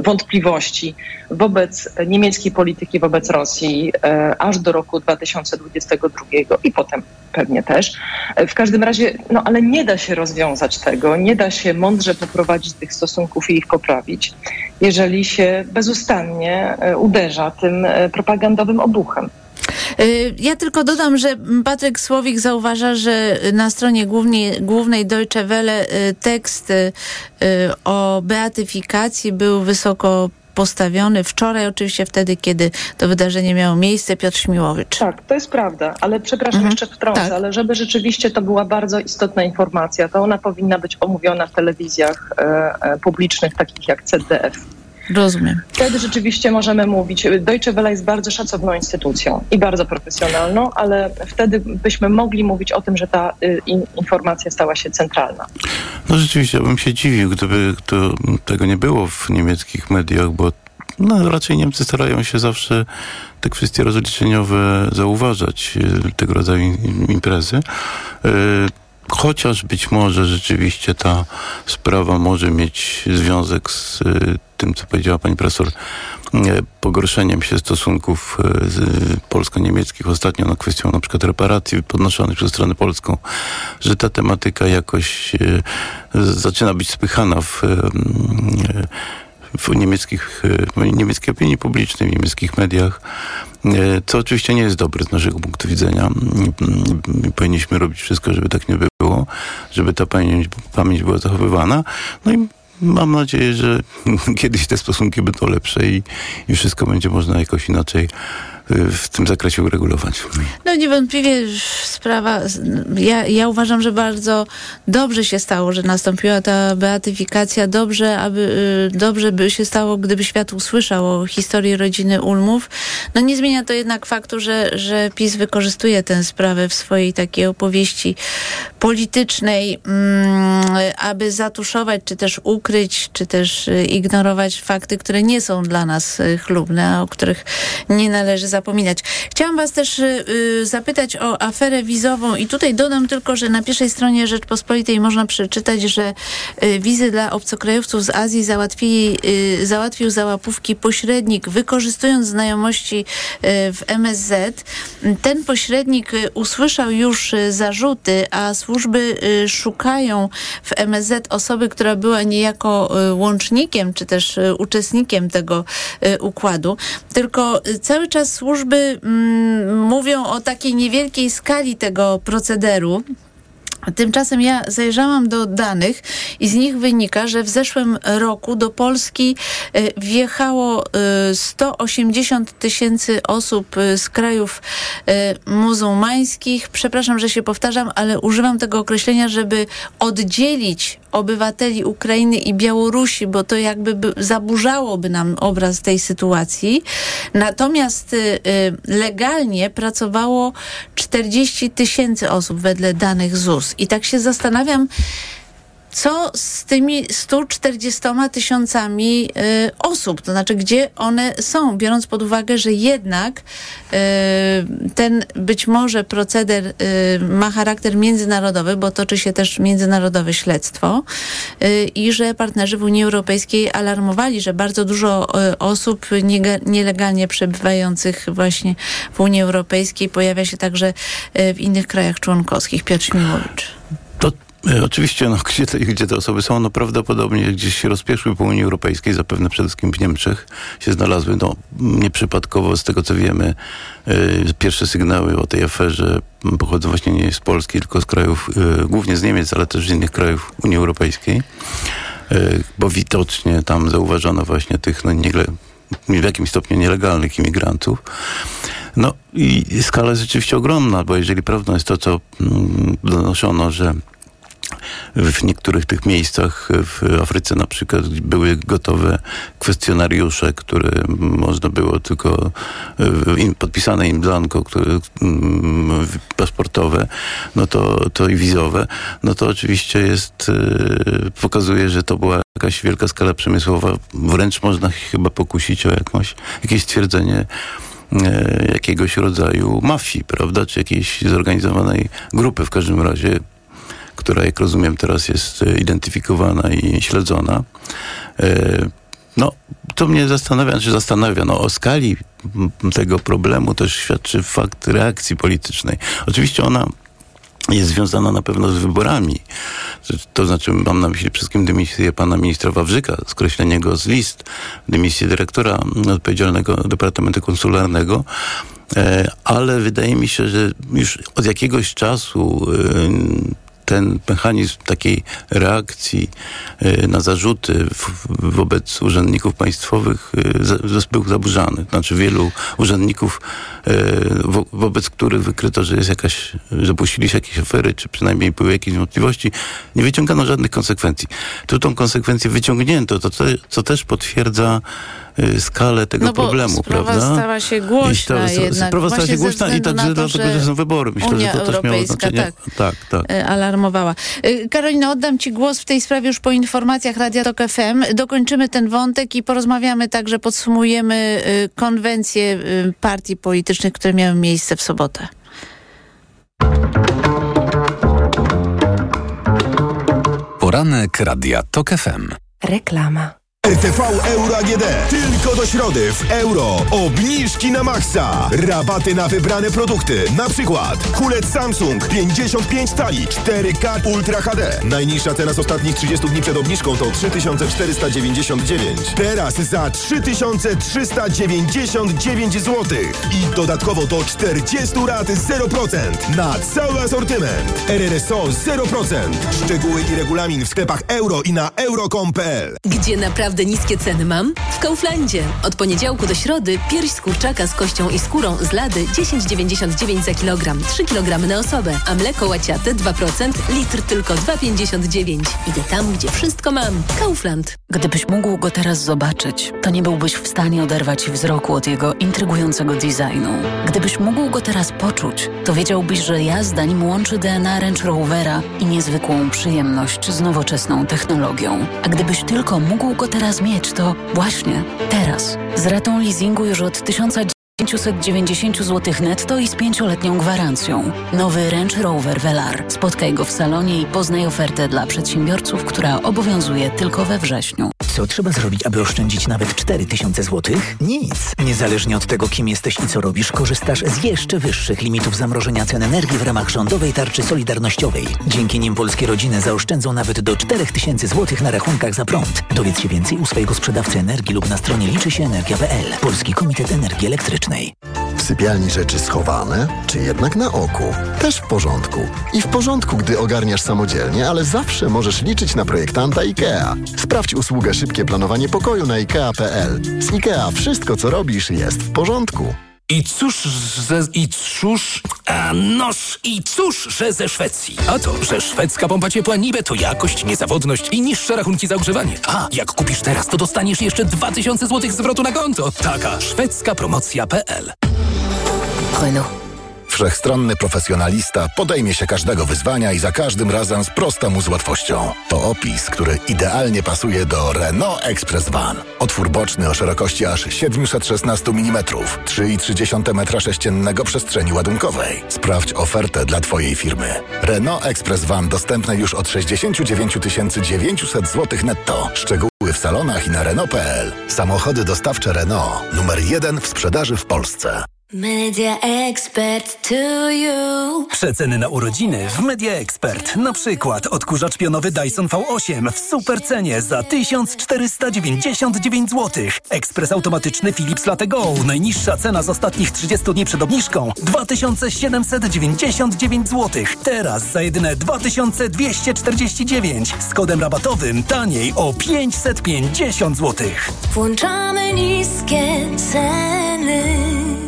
wątpliwości wobec niemieckiej polityki wobec Rosji e, aż do roku 2022 i potem pewnie też. E, W każdym razie, no ale nie da się rozwiązać tego, nie da się mądrze poprowadzić tych stosunków i ich poprawić, jeżeli się bezustannie e, uderza tym e, propagandowym obuchem. Y, Ja tylko dodam, że Patryk Słowik zauważa, że na stronie głównej, głównej Deutsche Welle y, tekst y, o beatyfikacji był wysoko postawiony. Wczoraj oczywiście wtedy, kiedy to wydarzenie miało miejsce, Piotr Śmiłowicz. Tak, to jest prawda, ale przepraszam, jeszcze wtrącę, ale żeby rzeczywiście to była bardzo istotna informacja, to ona powinna być omówiona w telewizjach e, e, publicznych, takich jak ZDF. Rozumiem. Wtedy rzeczywiście możemy mówić. Deutsche Welle jest bardzo szacowną instytucją i bardzo profesjonalną, ale wtedy byśmy mogli mówić o tym, że ta y, in, informacja stała się centralna. No rzeczywiście, ja bym się dziwił, gdyby to, tego nie było w niemieckich mediach, bo no, raczej Niemcy starają się zawsze te kwestie rozliczeniowe zauważać, y, tego rodzaju im- imprezy. Y, Chociaż być może rzeczywiście ta sprawa może mieć związek z y, tym, co powiedziała pani profesor, y, pogorszeniem się stosunków y, polsko-niemieckich ostatnio na kwestią na przykład reparacji podnoszonych przez stronę polską, że ta tematyka jakoś zaczyna być spychana w, w niemieckich, niemieckiej opinii publicznej, w niemieckich mediach, y, co oczywiście nie jest dobre z naszego punktu widzenia. Powinniśmy robić wszystko, żeby tak nie było, żeby ta pamięć, pamięć była zachowywana. No i mam nadzieję, że kiedyś te stosunki będą lepsze i, i wszystko będzie można jakoś inaczej w tym zakresie uregulować. No niewątpliwie sprawa, ja, ja uważam, że bardzo dobrze się stało, że nastąpiła ta beatyfikacja. Dobrze, aby, y, dobrze by się stało, gdyby świat usłyszał o historii rodziny Ulmów. No nie zmienia to jednak faktu, że, że PiS wykorzystuje tę sprawę w swojej takiej opowieści politycznej, mm, aby zatuszować, czy też ukryć, czy też y, ignorować fakty, które nie są dla nas y, chlubne, a o których nie należy zapominać. Chciałam was też y, y, zapytać o aferę wizową i tutaj dodam tylko, że na pierwszej stronie Rzeczpospolitej można przeczytać, że y, wizy dla obcokrajowców z Azji załatwił za łapówki pośrednik, wykorzystując znajomości w MSZ. Ten pośrednik usłyszał już zarzuty, a służby szukają w MSZ osoby, która była niejako łącznikiem, czy też uczestnikiem tego układu. Tylko cały czas służby mm, mówią o takiej niewielkiej skali tego procederu. Tymczasem ja zajrzałam do danych i z nich wynika, że w zeszłym roku do Polski y, wjechało y, 180 tysięcy osób y, z krajów muzułmańskich. Przepraszam, że się powtarzam, ale używam tego określenia, żeby oddzielić obywateli Ukrainy i Białorusi, bo to jakby by zaburzałoby nam obraz tej sytuacji. Natomiast y, y, legalnie pracowało 40 tysięcy osób wedle danych ZUS. I tak się zastanawiam, co z tymi 140 tysiącami y, osób, to znaczy gdzie one są, biorąc pod uwagę, że jednak y, ten być może proceder y, ma charakter międzynarodowy, bo toczy się też międzynarodowe śledztwo y, i że partnerzy w Unii Europejskiej alarmowali, że bardzo dużo y, osób nielegalnie przebywających właśnie w Unii Europejskiej pojawia się także y, w innych krajach członkowskich. Piotr Śmiłowicz. To oczywiście, no, gdzie, te, gdzie te osoby są, no prawdopodobnie gdzieś się rozpieszły po Unii Europejskiej, zapewne przede wszystkim w Niemczech się znalazły. No, nieprzypadkowo, z tego co wiemy, e, pierwsze sygnały o tej aferze pochodzą właśnie nie z Polski, tylko z krajów, e, głównie z Niemiec, ale też z innych krajów Unii Europejskiej, e, bo widocznie tam zauważono właśnie tych no, niele, w jakimś stopniu nielegalnych imigrantów. No i skala jest rzeczywiście ogromna, bo jeżeli prawdą jest to, co mm, donoszono, że w niektórych tych miejscach w Afryce na przykład były gotowe kwestionariusze, które można było tylko e, podpisane im blanko, które mm, paszportowe, no to, to i wizowe, no to oczywiście jest, e, pokazuje, że to była jakaś wielka skala przemysłowa. Wręcz można chyba pokusić o jakąś, jakieś stwierdzenie e, jakiegoś rodzaju mafii, prawda, czy jakiejś zorganizowanej grupy w każdym razie która, jak rozumiem, teraz jest e, identyfikowana i śledzona. E, No, to mnie zastanawia, czy zastanawia, no o skali tego problemu też świadczy fakt reakcji politycznej. Oczywiście ona jest związana na pewno z wyborami. To znaczy, mam na myśli przede wszystkim dymisję pana ministra Wawrzyka, skreślenie go z list, dymisję dyrektora odpowiedzialnego Departamentu Konsularnego. E, Ale wydaje mi się, że już od jakiegoś czasu ten mechanizm takiej reakcji e, na zarzuty wobec urzędników państwowych e, był zaburzany. Znaczy wielu urzędników, e, wo, wobec których wykryto, że jest jakaś, że puścili się jakieś afery, czy przynajmniej były jakieś wątpliwości, nie wyciągano żadnych konsekwencji. Tu tą konsekwencję wyciągnięto, to, co też potwierdza skalę tego No problemu, sprawa prawda? stała się I głośna sta- jednak. Sprawa stała się głośna i także to, dlatego, że są wybory. Myślę, Unia że to też miało znaczenie. tak. tak, tak. e, alarmowała. E, Karolina, oddam Ci głos w tej sprawie już po informacjach Radia Tok FM. Dokończymy ten wątek i porozmawiamy także, podsumujemy konwencje e, partii politycznych, które miały miejsce w sobotę. Poranek Radia TOK FM. Reklama. RTV Euro AGD. Tylko do środy w euro. Obniżki na maksa. Rabaty na wybrane produkty. Na przykład kulec Samsung 55 tali 4K Ultra HD. Najniższa teraz ostatnich 30 dni przed obniżką to 3499. Teraz za 3399 zł. I dodatkowo do 40 rat 0% na cały asortyment. RRSO 0%. Szczegóły i regulamin w sklepach euro i na euro.com.pl. Gdzie naprawdę niskie ceny mam? W Kauflandzie. Od poniedziałku do środy pierś z kurczaka z kością i skórą z lady 10,99 za kilogram, 3 kg na osobę, a mleko łaciate 2%, litr tylko 2,59. Idę tam, gdzie wszystko mam. Kaufland. Gdybyś mógł go teraz zobaczyć, to nie byłbyś w stanie oderwać wzroku od jego intrygującego designu. Gdybyś mógł go teraz poczuć, to wiedziałbyś, że jazda nim łączy DNA Range Rovera i niezwykłą przyjemność z nowoczesną technologią. A gdybyś tylko mógł go teraz mieć, to właśnie teraz, z ratą leasingu już od 1000 590 zł netto i z pięcioletnią gwarancją. Nowy Range Rover Velar. Spotkaj go w salonie i poznaj ofertę dla przedsiębiorców, która obowiązuje tylko we wrześniu. Co trzeba zrobić, aby oszczędzić nawet 4000 zł? Nic. Niezależnie od tego, kim jesteś i co robisz, korzystasz z jeszcze wyższych limitów zamrożenia cen energii w ramach rządowej tarczy solidarnościowej. Dzięki nim polskie rodziny zaoszczędzą nawet do 4000 zł na rachunkach za prąd. Dowiedz się więcej u swojego sprzedawcy energii lub na stronie liczy się energia.pl. Polski Komitet Energii Elektrycznej. W sypialni rzeczy schowane, czy jednak na oku? Też w porządku. I w porządku, gdy ogarniasz samodzielnie, ale zawsze możesz liczyć na projektanta IKEA. Sprawdź usługę szybkie planowanie pokoju na IKEA.pl. Z IKEA wszystko, co robisz, jest w porządku. I cóż, że, i cóż, a noż, i cóż, że ze Szwecji. A to, że szwedzka pompa ciepła Nibe to jakość, niezawodność i niższe rachunki za ogrzewanie. A, jak kupisz teraz, to dostaniesz jeszcze 2000 zł zwrotu na konto. Taka szwedzka promocja.pl Renault. Wszechstronny profesjonalista podejmie się każdego wyzwania i za każdym razem sprosta mu z łatwością. To opis, który idealnie pasuje do Renault Express Van. Otwór boczny o szerokości aż 716 mm, 3,3 m3 przestrzeni ładunkowej. Sprawdź ofertę dla Twojej firmy. Renault Express Van dostępne już od 69 900 zł netto. Szczegóły w salonach i na Renault.pl. Samochody dostawcze Renault. Numer jeden w sprzedaży w Polsce. Media Expert to you. Przeceny na urodziny w Media Expert. Na przykład odkurzacz pionowy Dyson V8 w super cenie za 1499 zł. Ekspres automatyczny Philips Latte Go. Najniższa cena z ostatnich 30 dni przed obniżką 2799 zł. Teraz za jedyne 2249 z kodem rabatowym taniej o 550 zł. Włączamy niskie ceny.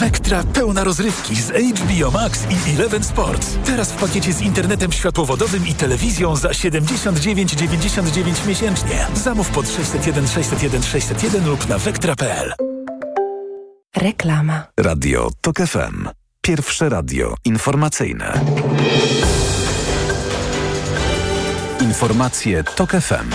Vectra pełna rozrywki z HBO Max i Eleven Sports. Teraz w pakiecie z internetem światłowodowym i telewizją za 79,99 miesięcznie. Zamów pod 601 601 601 lub na vectra.pl. Reklama. Radio TOK FM. Pierwsze radio informacyjne. Informacje TOK FM.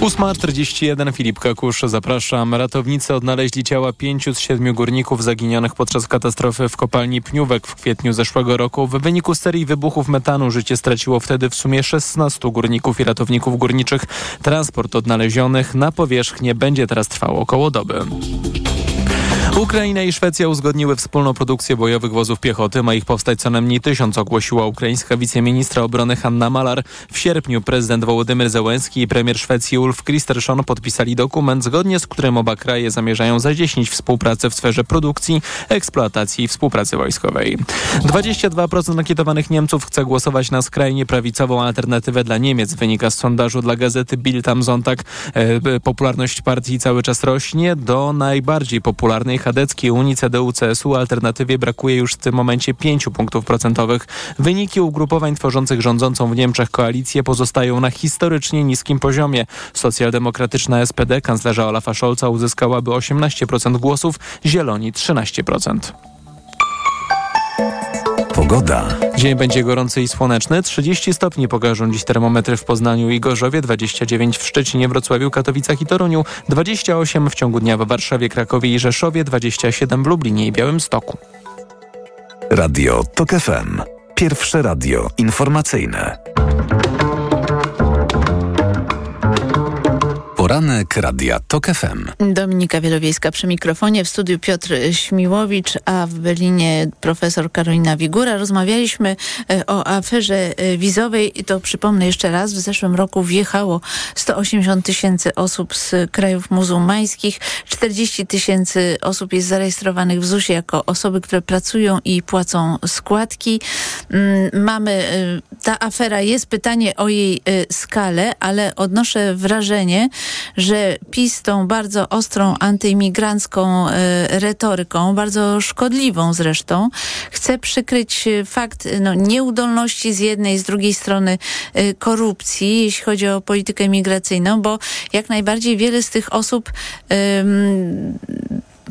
8.41 Filip Kakusz, zapraszam. Ratownicy odnaleźli ciała pięciu z siedmiu górników zaginionych podczas katastrofy w kopalni Pniówek w kwietniu zeszłego roku. W wyniku serii wybuchów metanu życie straciło wtedy w sumie 16 górników i ratowników górniczych. Transport odnalezionych na powierzchnię będzie teraz trwał około doby. Ukraina i Szwecja uzgodniły wspólną produkcję bojowych wozów piechoty. Ma ich powstać co najmniej tysiąc, ogłosiła ukraińska wiceministra obrony Hanna Malar. W sierpniu prezydent Wołodymyr Zełenski i premier Szwecji Ulf Kristersson podpisali dokument, zgodnie z którym oba kraje zamierzają zadziesić współpracę w sferze produkcji, eksploatacji i współpracy wojskowej. 22% ankietowanych Niemców chce głosować na skrajnie prawicową alternatywę dla Niemiec, wynika z sondażu dla gazety Bild am Sonntag. E, popularność partii cały czas rośnie do najbardziej popularnej chadeckiej Unii CDU-CSU alternatywie brakuje już w tym momencie 5 punktów procentowych. Wyniki ugrupowań tworzących rządzącą w Niemczech koalicję pozostają na historycznie niskim poziomie. Socjaldemokratyczna SPD kanclerza Olafa Scholza uzyskałaby 18% głosów, Zieloni 13%. Pogoda. Dzień będzie gorący i słoneczny. 30 stopni pokażą dziś termometry w Poznaniu i Gorzowie, 29 w Szczecinie, Wrocławiu, Katowicach i Toruniu, 28 w ciągu dnia w Warszawie, Krakowie i Rzeszowie, 27 w Lublinie i Białymstoku. Radio TOK FM. Pierwsze radio informacyjne. Poranek Radia TOK FM. Dominika Wielowiejska przy mikrofonie, w studiu Piotr Śmiłowicz, a w Berlinie profesor Karolina Wigura. Rozmawialiśmy e, o aferze e, wizowej i to przypomnę jeszcze raz, w zeszłym roku wjechało 180 tysięcy osób z krajów muzułmańskich, 40 tysięcy osób jest zarejestrowanych w ZUS-ie jako osoby, które pracują i płacą składki. Mm, mamy, e, ta afera jest pytanie o jej skalę, ale odnoszę wrażenie, że PiS tą bardzo ostrą antyimigrancką e, retoryką, bardzo szkodliwą zresztą, chce przykryć e, fakt no, nieudolności z jednej, z drugiej strony e, korupcji, jeśli chodzi o politykę migracyjną, bo jak najbardziej wiele z tych osób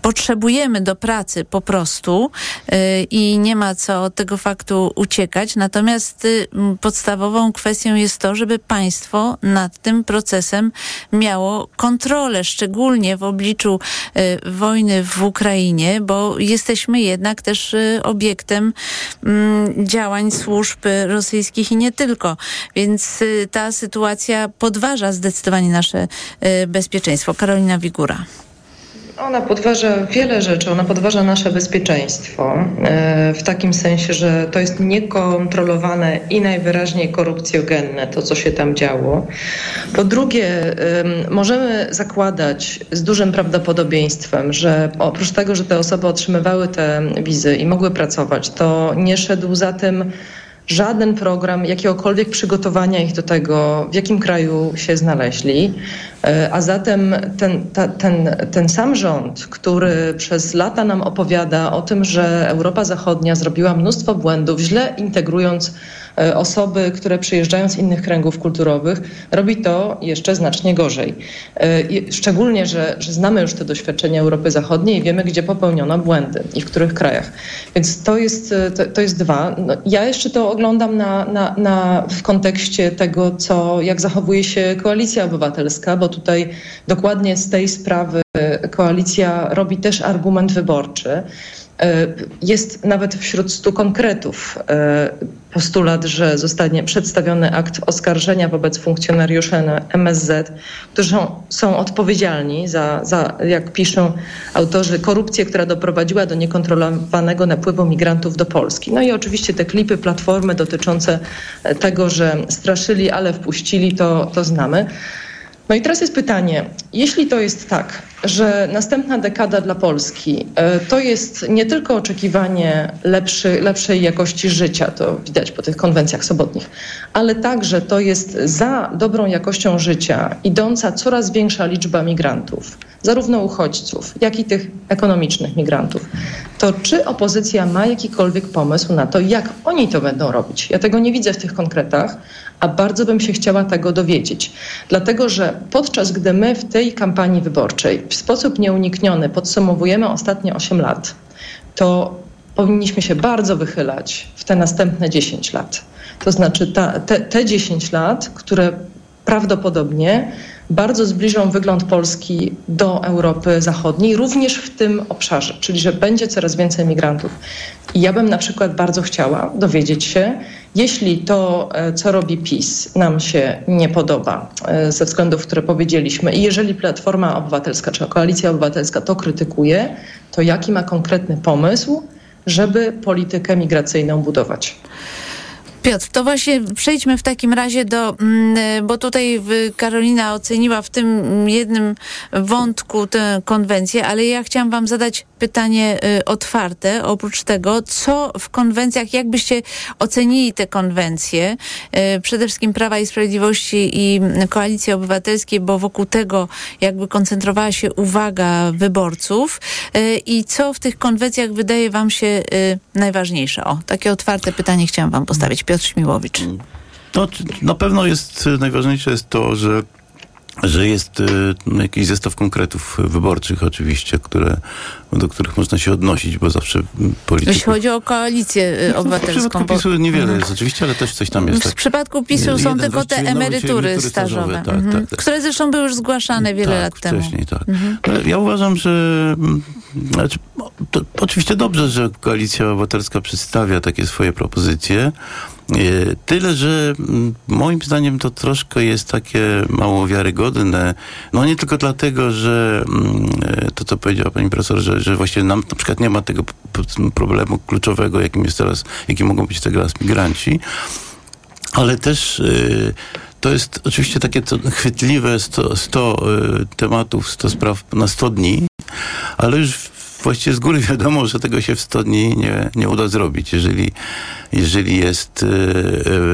potrzebujemy do pracy po prostu yy, i nie ma co od tego faktu uciekać. Natomiast yy, podstawową kwestią jest to, żeby państwo nad tym procesem miało kontrolę, szczególnie w obliczu yy, wojny w Ukrainie, bo jesteśmy jednak też y, obiektem mm, działań służb rosyjskich i nie tylko. Więc y, ta sytuacja podważa zdecydowanie nasze y, bezpieczeństwo. Karolina Wigura. Ona podważa wiele rzeczy. Ona podważa nasze bezpieczeństwo e, w takim sensie, że to jest niekontrolowane i najwyraźniej korupcjogenne, to co się tam działo. Po drugie, możemy zakładać z dużym prawdopodobieństwem, że oprócz tego, że te osoby otrzymywały te wizy i mogły pracować, to nie szedł za tym żaden program jakiegokolwiek przygotowania ich do tego, w jakim kraju się znaleźli. E, a zatem ten, ta, ten, ten sam rząd, który przez lata nam opowiada o tym, że Europa Zachodnia zrobiła mnóstwo błędów, źle integrując E, osoby, które przyjeżdżają z innych kręgów kulturowych, robi to jeszcze znacznie gorzej. E, szczególnie, że, że znamy już te doświadczenia Europy Zachodniej i wiemy, gdzie popełniono błędy i w których krajach. Więc to jest, to, to jest dwa. No, ja jeszcze to oglądam na, na, na, w kontekście tego, co, jak zachowuje się koalicja obywatelska, bo tutaj dokładnie z tej sprawy koalicja robi też argument wyborczy. E, jest nawet wśród stu konkretów e, postulat, że zostanie przedstawiony akt oskarżenia wobec funkcjonariuszy MSZ, którzy są odpowiedzialni za, za, jak piszą autorzy, korupcję, która doprowadziła do niekontrolowanego napływu migrantów do Polski. No i oczywiście te klipy Platformy dotyczące tego, że straszyli, ale wpuścili, to, to znamy. No i teraz jest pytanie, jeśli to jest tak, że następna dekada dla Polski e, to jest nie tylko oczekiwanie lepszy, lepszej jakości życia, to widać po tych konwencjach sobotnich, ale także to jest za dobrą jakością życia idąca coraz większa liczba migrantów, zarówno uchodźców, jak i tych ekonomicznych migrantów, to czy opozycja ma jakikolwiek pomysł na to, jak oni to będą robić? Ja tego nie widzę w tych konkretach, a bardzo bym się chciała tego dowiedzieć. Dlatego, że podczas gdy my w tej kampanii wyborczej w sposób nieunikniony podsumowujemy ostatnie 8 lat, to powinniśmy się bardzo wychylać w te następne 10 lat. To znaczy ta, te, te 10 lat, które prawdopodobnie bardzo zbliżą wygląd Polski do Europy Zachodniej, również w tym obszarze, czyli że będzie coraz więcej migrantów. I ja bym na przykład bardzo chciała dowiedzieć się, jeśli to, e, co robi PiS, nam się nie podoba e, ze względów, które powiedzieliśmy, i jeżeli Platforma Obywatelska czy Koalicja Obywatelska to krytykuje, to jaki ma konkretny pomysł, żeby politykę migracyjną budować? Piotr, to właśnie przejdźmy w takim razie do, mm, bo tutaj Karolina oceniła w tym jednym wątku tę konwencję, ale ja chciałam wam zadać pytanie y, otwarte. Oprócz tego, co w konwencjach, jak byście ocenili te konwencje, y, przede wszystkim Prawa i Sprawiedliwości i Koalicji Obywatelskiej, bo wokół tego jakby koncentrowała się uwaga wyborców y, i co w tych konwencjach wydaje wam się najważniejsze? O, takie otwarte pytanie chciałam wam postawić. Piotr Śmiłowicz. No, na pewno jest najważniejsze jest to, że że jest y, jakiś zestaw konkretów wyborczych oczywiście, które, do których można się odnosić, bo zawsze politycy... Jeśli chodzi o koalicję y, obywatelską. W przypadku PiSu niewiele mhm. jest oczywiście, ale też coś tam jest. W tak. przypadku PiSu są tylko te emerytury, emerytury stażowe, tak, mhm. tak, tak, które zresztą były już zgłaszane wiele tak, lat wcześniej, temu. tak. Mhm. Ja uważam, że mm, znaczy, to, oczywiście dobrze, że Koalicja Obywatelska przedstawia takie swoje propozycje, E, tyle, że mm, moim zdaniem to troszkę jest takie mało wiarygodne. No nie tylko dlatego, że mm, e, to, co powiedziała pani profesor, że, że właściwie nam na przykład nie ma tego problemu kluczowego, jakim jest teraz, jakim mogą być teraz migranci, ale też e, to jest oczywiście takie chwytliwe 100, 100 tematów, 100 spraw na 100 dni, ale już właściwie z góry wiadomo, że tego się w 100 dni nie, nie uda zrobić. Jeżeli, jeżeli jest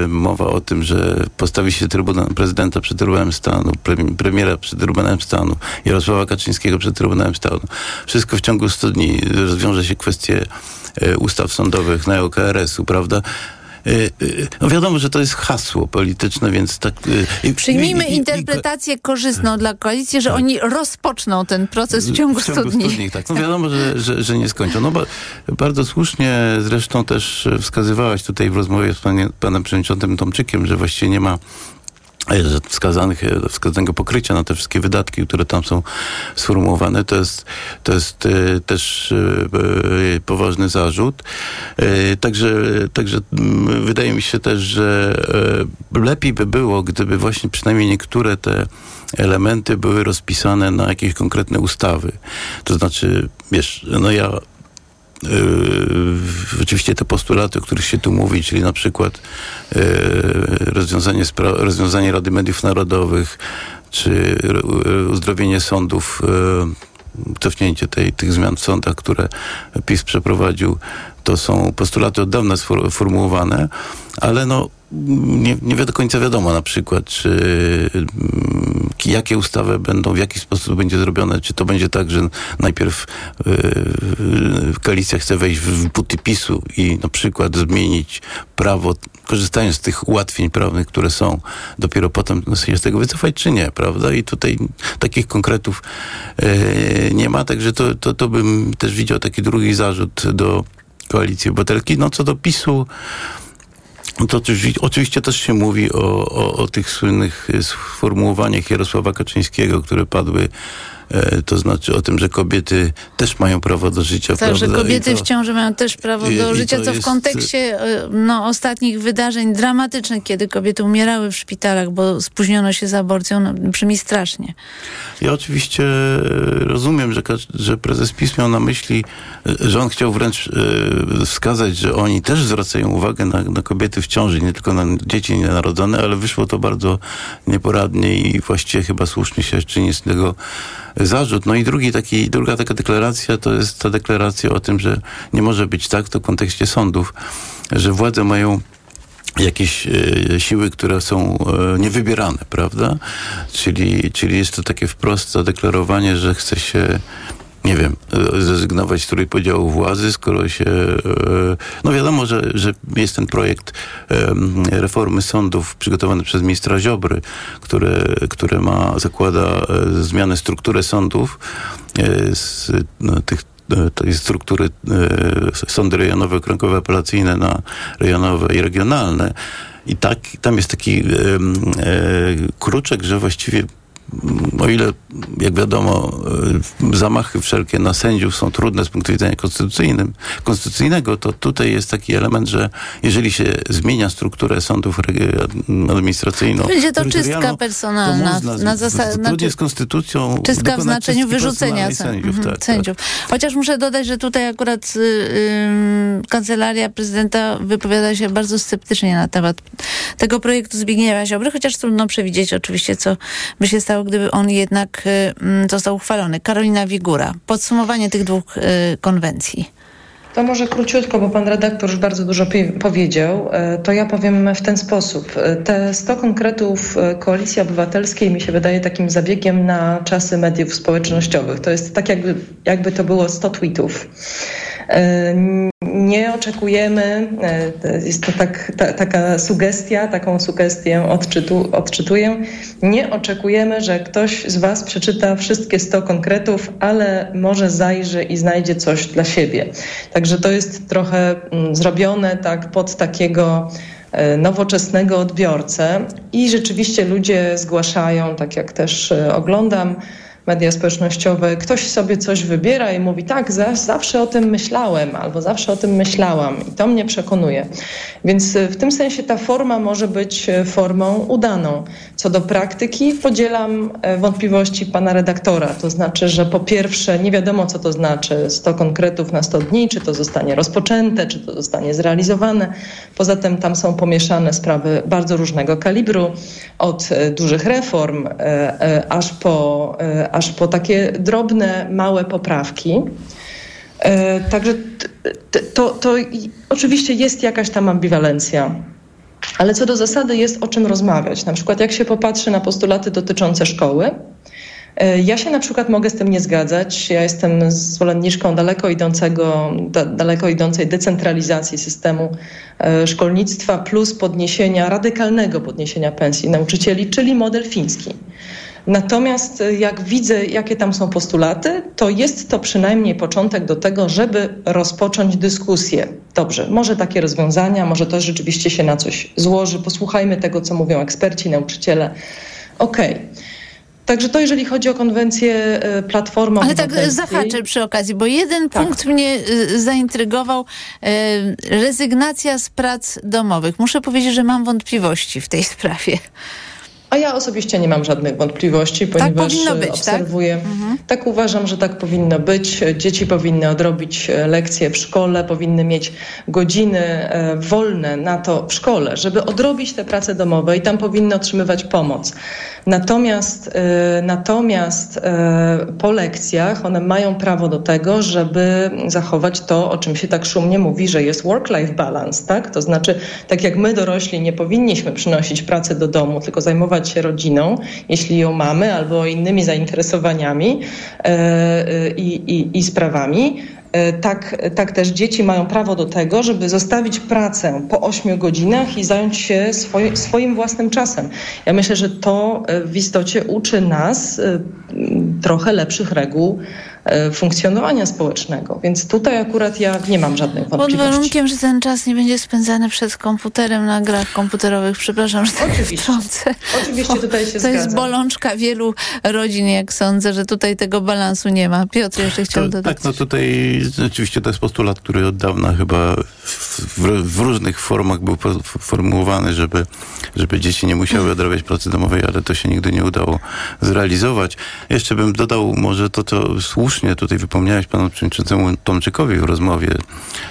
e, mowa o tym, że postawi się trybunał, prezydenta przed Trybunałem Stanu, pre, premiera przed Trybunałem Stanu, Jarosława Kaczyńskiego przed Trybunałem Stanu, wszystko w ciągu 100 dni rozwiąże się kwestie e, ustaw sądowych na OKRS-u, prawda? E, e, No wiadomo, że to jest hasło polityczne, więc tak... i- Przyjmijmy i- i- interpretację korzystną dla koalicji, że oni rozpoczną ten proces w ciągu 100 dni. tak. No wiadomo, że, że, że nie skończą. No ba, bardzo słusznie zresztą też wskazywałaś tutaj w rozmowie z panie, panem przewodniczącym Tomczykiem, że właściwie nie ma wskazanych, e, wskazanego pokrycia na te wszystkie wydatki, które tam są sformułowane, to jest, to jest e, też e, e, poważny zarzut. E, Także, także mm, wydaje mi się też, że e, lepiej by było, gdyby właśnie przynajmniej niektóre te elementy były rozpisane na jakieś konkretne ustawy. To znaczy, wiesz, no ja Yy, oczywiście te postulaty, o których się tu mówi, czyli na przykład yy, rozwiązanie, rozwiązanie Rady Mediów Narodowych, czy yy, uzdrowienie sądów, yy, cofnięcie tej, tych zmian w sądach, które PiS przeprowadził, to są postulaty od dawna sfor- sformułowane, ale no nie, nie do końca wiadomo na przykład, czy mm, jakie ustawy będą, w jaki sposób będzie zrobione, czy to będzie tak, że najpierw yy, koalicja chce wejść w buty PiSu i na przykład zmienić prawo, korzystając z tych ułatwień prawnych, które są, dopiero potem się z tego wycofać, czy nie, prawda? I tutaj takich konkretów yy, nie ma, także to, to, to bym też widział taki drugi zarzut do koalicji obywatelskiej. No co do PiSu, no to oczywiście, też się mówi o, o, o tych słynnych e, sformułowaniach Jarosława Kaczyńskiego, które padły, to znaczy o tym, że kobiety też mają prawo do życia. Tak, że? I kobiety to- w ciąży mają też prawo i- do i życia, to co w kontekście e, no, ostatnich wydarzeń dramatycznych, kiedy kobiety umierały w szpitalach, bo spóźniono się z aborcją, no, brzmi strasznie. Ja oczywiście e, rozumiem, że, że prezes PiS miał na myśli, e, że on chciał wręcz e, wskazać, że oni też zwracają uwagę na, na kobiety w ciąży, nie tylko na dzieci nienarodzone, ale wyszło to bardzo nieporadnie i właściwie chyba słusznie się czyni z tego zarzut. No i drugi taki, druga taka deklaracja to jest ta deklaracja o tym, że nie może być tak, to w kontekście sądów, że władze mają jakieś e, siły, które są e, niewybierane, prawda? Czyli, czyli jest to takie wprost zadeklarowanie, że chce się nie wiem, e, zrezygnować z trójpodziału władzy, skoro się... e, No wiadomo, że, że jest ten projekt reformy sądów przygotowany przez ministra Ziobry, które, które ma, zakłada e, zmianę struktury sądów e, z no, tych e, tej struktury e, sądy rejonowe, okręgowe, apelacyjne na rejonowe i regionalne. I tak, tam jest taki em, e, kruczek, że właściwie o ile, jak wiadomo, e, zamachy wszelkie na sędziów są trudne z punktu widzenia konstytucyjnym, konstytucyjnego, to tutaj jest taki element, że jeżeli się zmienia strukturę sądów administracyjną... Będzie to czystka personalna. to można, na zasad, zgodnie znaczy, z konstytucją czystka w znaczeniu wyrzucenia sędziów. sędziów. Mhm, tak, sędziów. Chociaż muszę dodać, że tutaj akurat y, ym, kancelaria prezydenta wypowiada się bardzo sceptycznie na temat tego projektu Zbigniewa Ziobry, chociaż trudno przewidzieć oczywiście, co by się stało, gdyby on jednak y, mm, został uchwalony. Karolina Wigura. Podsumowanie tych dwóch y, konwencji. To może króciutko, bo pan redaktor już bardzo dużo powiedział. E, To ja powiem w ten sposób. E, Te 100 konkretów e, Koalicji Obywatelskiej mi się wydaje takim zabiegiem na czasy mediów społecznościowych. To jest tak, jakby, jakby to było 100 tweetów. Nie oczekujemy, e, jest to tak, ta, taka sugestia, taką sugestię odczytu, odczytuję. Nie oczekujemy, że ktoś z Was przeczyta wszystkie 100 konkretów, ale może zajrzy i znajdzie coś dla siebie. Także to jest trochę mm, zrobione tak pod takiego e, nowoczesnego odbiorcę i rzeczywiście ludzie zgłaszają, tak jak też e, oglądam media społecznościowe, ktoś sobie coś wybiera i mówi tak, za, zawsze o tym myślałem albo zawsze o tym myślałam i to mnie przekonuje. Więc e, w tym sensie ta forma może być e, formą udaną. Co do praktyki podzielam e, wątpliwości pana redaktora, to znaczy, że po pierwsze nie wiadomo co to znaczy 100 konkretów na 100 dni, czy to zostanie rozpoczęte, czy to zostanie zrealizowane. Poza tym tam są pomieszane sprawy bardzo różnego kalibru, od dużych reform aż po, aż po takie drobne, małe poprawki. E, Także to, to i- oczywiście jest jakaś tam ambiwalencja. Ale co do zasady jest o czym rozmawiać. Na przykład jak się popatrzy na postulaty dotyczące szkoły, e, ja się na przykład mogę z tym nie zgadzać. Ja jestem zwolenniczką daleko, idącego, da, daleko idącej decentralizacji systemu e, szkolnictwa plus podniesienia, radykalnego podniesienia pensji nauczycieli, czyli model fiński. Natomiast e, jak widzę, jakie tam są postulaty, to jest to przynajmniej początek do tego, żeby rozpocząć dyskusję. Dobrze, może takie rozwiązania, może to rzeczywiście się na coś złoży. Posłuchajmy tego, co mówią eksperci, nauczyciele. Okej. Także to jeżeli chodzi o konwencję e, Platformy Ale tak Obywatelskiej. zahaczę przy okazji, bo jeden Tak. punkt mnie y, zaintrygował. Y, rezygnacja z prac domowych. Muszę powiedzieć, że mam wątpliwości w tej sprawie. A ja osobiście nie mam żadnych wątpliwości, ponieważ powinno e, być, tak? obserwuję. Tak? uważam, że tak powinno być. Dzieci powinny odrobić e, lekcje w szkole, powinny mieć godziny e, wolne na to w szkole, żeby odrobić te prace domowe i tam powinny otrzymywać pomoc. Natomiast, natomiast po lekcjach one mają prawo do tego, żeby zachować to, o czym się tak szumnie mówi, że jest work-life balance, tak? To znaczy, tak jak my dorośli nie powinniśmy przynosić pracy do domu, tylko zajmować się rodziną, jeśli ją mamy, albo innymi zainteresowaniami e, e, i, i, i sprawami. E, Tak, tak też dzieci mają prawo do tego, żeby zostawić pracę po 8 godzinach i zająć się swoim własnym czasem. Ja myślę, że to w istocie uczy nas trochę lepszych reguł funkcjonowania społecznego. Więc tutaj akurat ja nie mam żadnych Pod wątpliwości. warunkiem, że ten czas nie będzie spędzany przed komputerem na grach komputerowych. Przepraszam, że tak wtrącę. Oczywiście tutaj się To jest bolączka wielu rodzin, jak sądzę, że tutaj tego balansu nie ma. Piotr jeszcze chciał To, dodać. tak, no tutaj rzeczywiście to jest postulat, który od dawna chyba w, w, różnych formach był formułowany, żeby, żeby dzieci nie musiały odrabiać pracy domowej, ale to się nigdy nie udało zrealizować. Jeszcze bym dodał może to, co słusznie tutaj wypomniałeś panu przewodniczącemu Tomczykowi w rozmowie,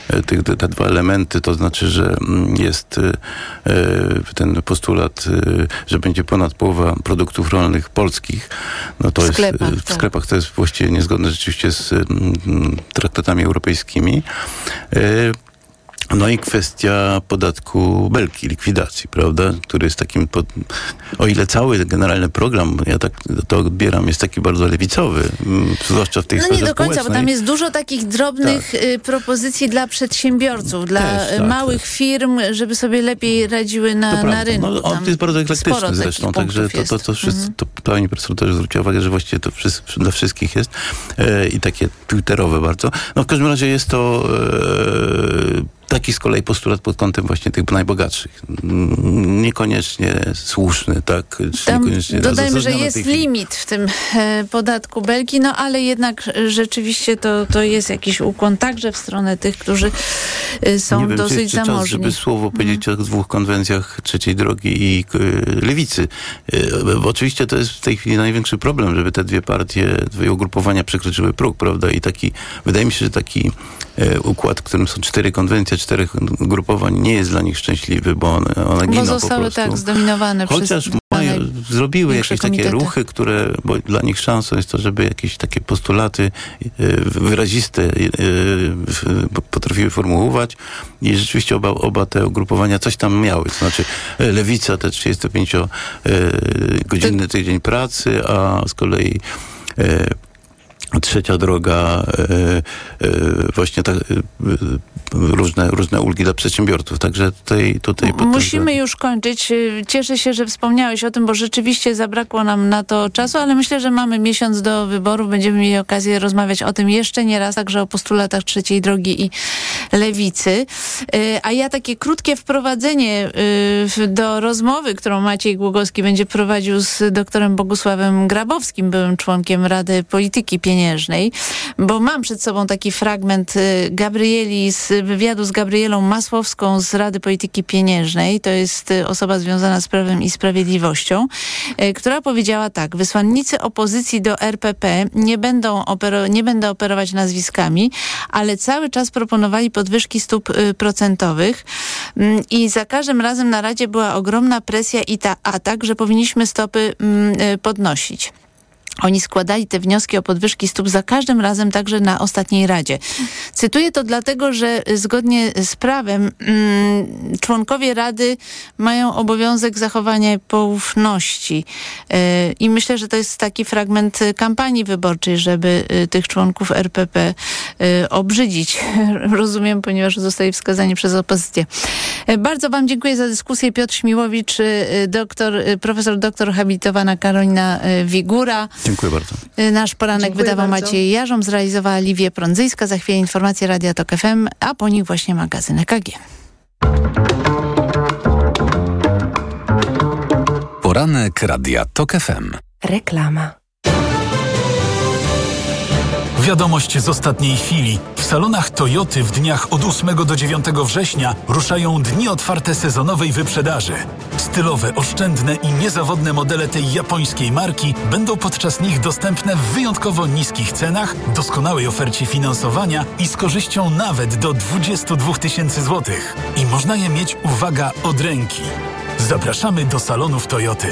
e, tych, te, dwa elementy, to znaczy, że mm, jest e, e, ten postulat, że będzie ponad połowa produktów rolnych polskich, no to W jest sklepach, w tak. sklepach to jest właściwie niezgodne rzeczywiście z mm, traktatami europejskimi. No i kwestia podatku belki, likwidacji, prawda? Który jest takim, pod... o ile cały generalny program, ja tak to odbieram, jest taki bardzo lewicowy, mm, zwłaszcza w tej No sferze nie do końca, bo tam jest dużo takich drobnych y, propozycji dla przedsiębiorców, dla Też, y, tak, małych firm, żeby sobie lepiej radziły na, na rynku. No, on jest bardzo eklektyczny zresztą, także to, to, to, wszyscy, Mhm. to pani profesor też zwróciła uwagę, że właściwie to wszyscy, dla wszystkich jest e, i takie twitterowe bardzo. No w każdym razie jest to e, taki z kolei postulat pod kątem właśnie tych najbogatszych. Mm, Niekoniecznie słuszny, tak? Czy Tam niekoniecznie dodajmy, że jest limit w tym e, podatku belki, no ale jednak e, rzeczywiście to, to jest jakiś ukłon także w stronę tych, którzy e, są Nie wiem, czy dosyć jeszcze czas, zamożni. żeby słowo powiedzieć o dwóch konwencjach trzeciej drogi i lewicy. Bo oczywiście to jest w tej chwili największy problem, żeby te dwie partie, dwie ugrupowania przekroczyły próg, prawda? I taki, wydaje mi się, że taki układ, w którym są cztery konwencje, czterech ugrupowań, nie jest dla nich szczęśliwy, bo one, one Bo giną po zostały prostu. tak zdominowane Chociaż przez mają, zrobiły jakieś takie komitety. ruchy, które, bo dla nich szansą jest to, żeby jakieś takie postulaty y, wyraziste y, potrafiły formułować i rzeczywiście oba, oba te ugrupowania coś tam miały. To znaczy y, lewica te 35-godzinny tydzień pracy, a z kolei Trzecia droga, e, e, właśnie tak, e, e, różne, różne ulgi dla przedsiębiorców. Także tutaj, tutaj Musimy już kończyć. Y, Cieszę się, że wspomniałeś o tym, bo rzeczywiście zabrakło nam na to czasu, ale myślę, że mamy miesiąc do wyborów. Będziemy mieli okazję rozmawiać o tym jeszcze nie raz, także o postulatach trzeciej drogi i lewicy. Y, A ja takie krótkie wprowadzenie y, do rozmowy, którą Maciej Głogowski będzie prowadził z doktorem Bogusławem Grabowskim, byłym członkiem Rady Polityki Pieniężnej, bo mam przed sobą taki fragment Gabrieli z wywiadu z Gabrielą Masłowską z Rady Polityki Pieniężnej. To jest y, osoba związana z Prawem i Sprawiedliwością, y, która powiedziała tak. Wysłannicy opozycji do RPP nie będą, opero- nie będę operować nazwiskami, ale cały czas proponowali podwyżki stóp y, procentowych Mm, i za każdym razem na Radzie była ogromna presja i ta atak, że powinniśmy stopy mm, podnosić. Oni składali te wnioski o podwyżki stóp za każdym razem, także na ostatniej Radzie. Cytuję to dlatego, że zgodnie z prawem mm, członkowie Rady mają obowiązek zachowania poufności. Yy, I myślę, że to jest taki fragment kampanii wyborczej, żeby y, tych członków RPP y, obrzydzić. Rozumiem, ponieważ zostali wskazani przez opozycję. Bardzo Wam dziękuję za dyskusję. Piotr Śmiłowicz, doktor, profesor doktor habilitowana Karolina Wigura. Dziękuję bardzo. Y, Nasz poranek Dziękuję wydawał bardzo. Maciej Jarzom, zrealizowała Liwie Prądzyjska. Za chwilę informacje Radia Tok FM, a po nich właśnie magazyn EKG. Poranek Radia TOK FM. Reklama. Wiadomość z ostatniej chwili. W salonach Toyoty w dniach od 8 do 9 września ruszają dni otwarte sezonowej wyprzedaży. Stylowe, oszczędne i niezawodne modele tej japońskiej marki będą podczas nich dostępne w wyjątkowo niskich cenach, doskonałej ofercie finansowania i z korzyścią nawet do 22 tysięcy złotych. I można je mieć, uwaga, od ręki. Zapraszamy do salonów Toyoty.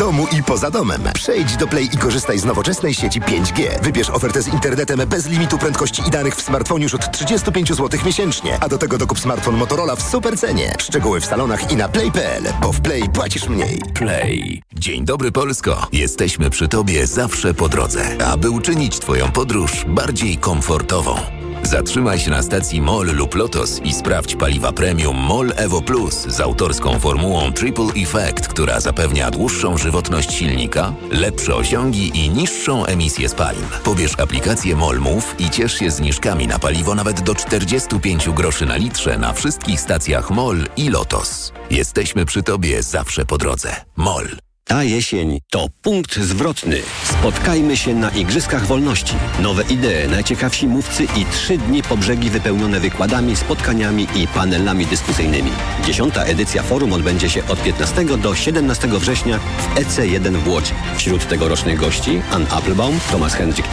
Domu i poza domem. Przejdź do Play i korzystaj z nowoczesnej sieci 5G. Wybierz ofertę z internetem bez limitu prędkości i danych w smartfonie już od 35 zł miesięcznie. A do tego dokup smartfon Motorola w super cenie. Szczegóły w salonach i na play.pl, bo w Play płacisz mniej. Play. Dzień dobry Polsko. Jesteśmy przy Tobie zawsze po drodze, aby uczynić Twoją podróż bardziej komfortową. Zatrzymaj się na stacji MOL lub LOTOS i sprawdź paliwa premium MOL Evo Plus z autorską formułą Triple Effect, która zapewnia dłuższą żywotność silnika, lepsze osiągi i niższą emisję spalin. Pobierz aplikację MOL Move i ciesz się zniżkami na paliwo nawet do 45 groszy na litrze na wszystkich stacjach MOL i LOTOS. Jesteśmy przy Tobie zawsze po drodze. MOL. Ta jesień to punkt zwrotny. Spotkajmy się na Igrzyskach Wolności. Nowe idee, najciekawsi mówcy i trzy dni po brzegi wypełnione wykładami, spotkaniami i panelami dyskusyjnymi. Dziesiąta edycja forum odbędzie się od 15 do 17 września w EC1 w Łodzi. Wśród tegorocznych gości Ann Applebaum, Thomas Hendrik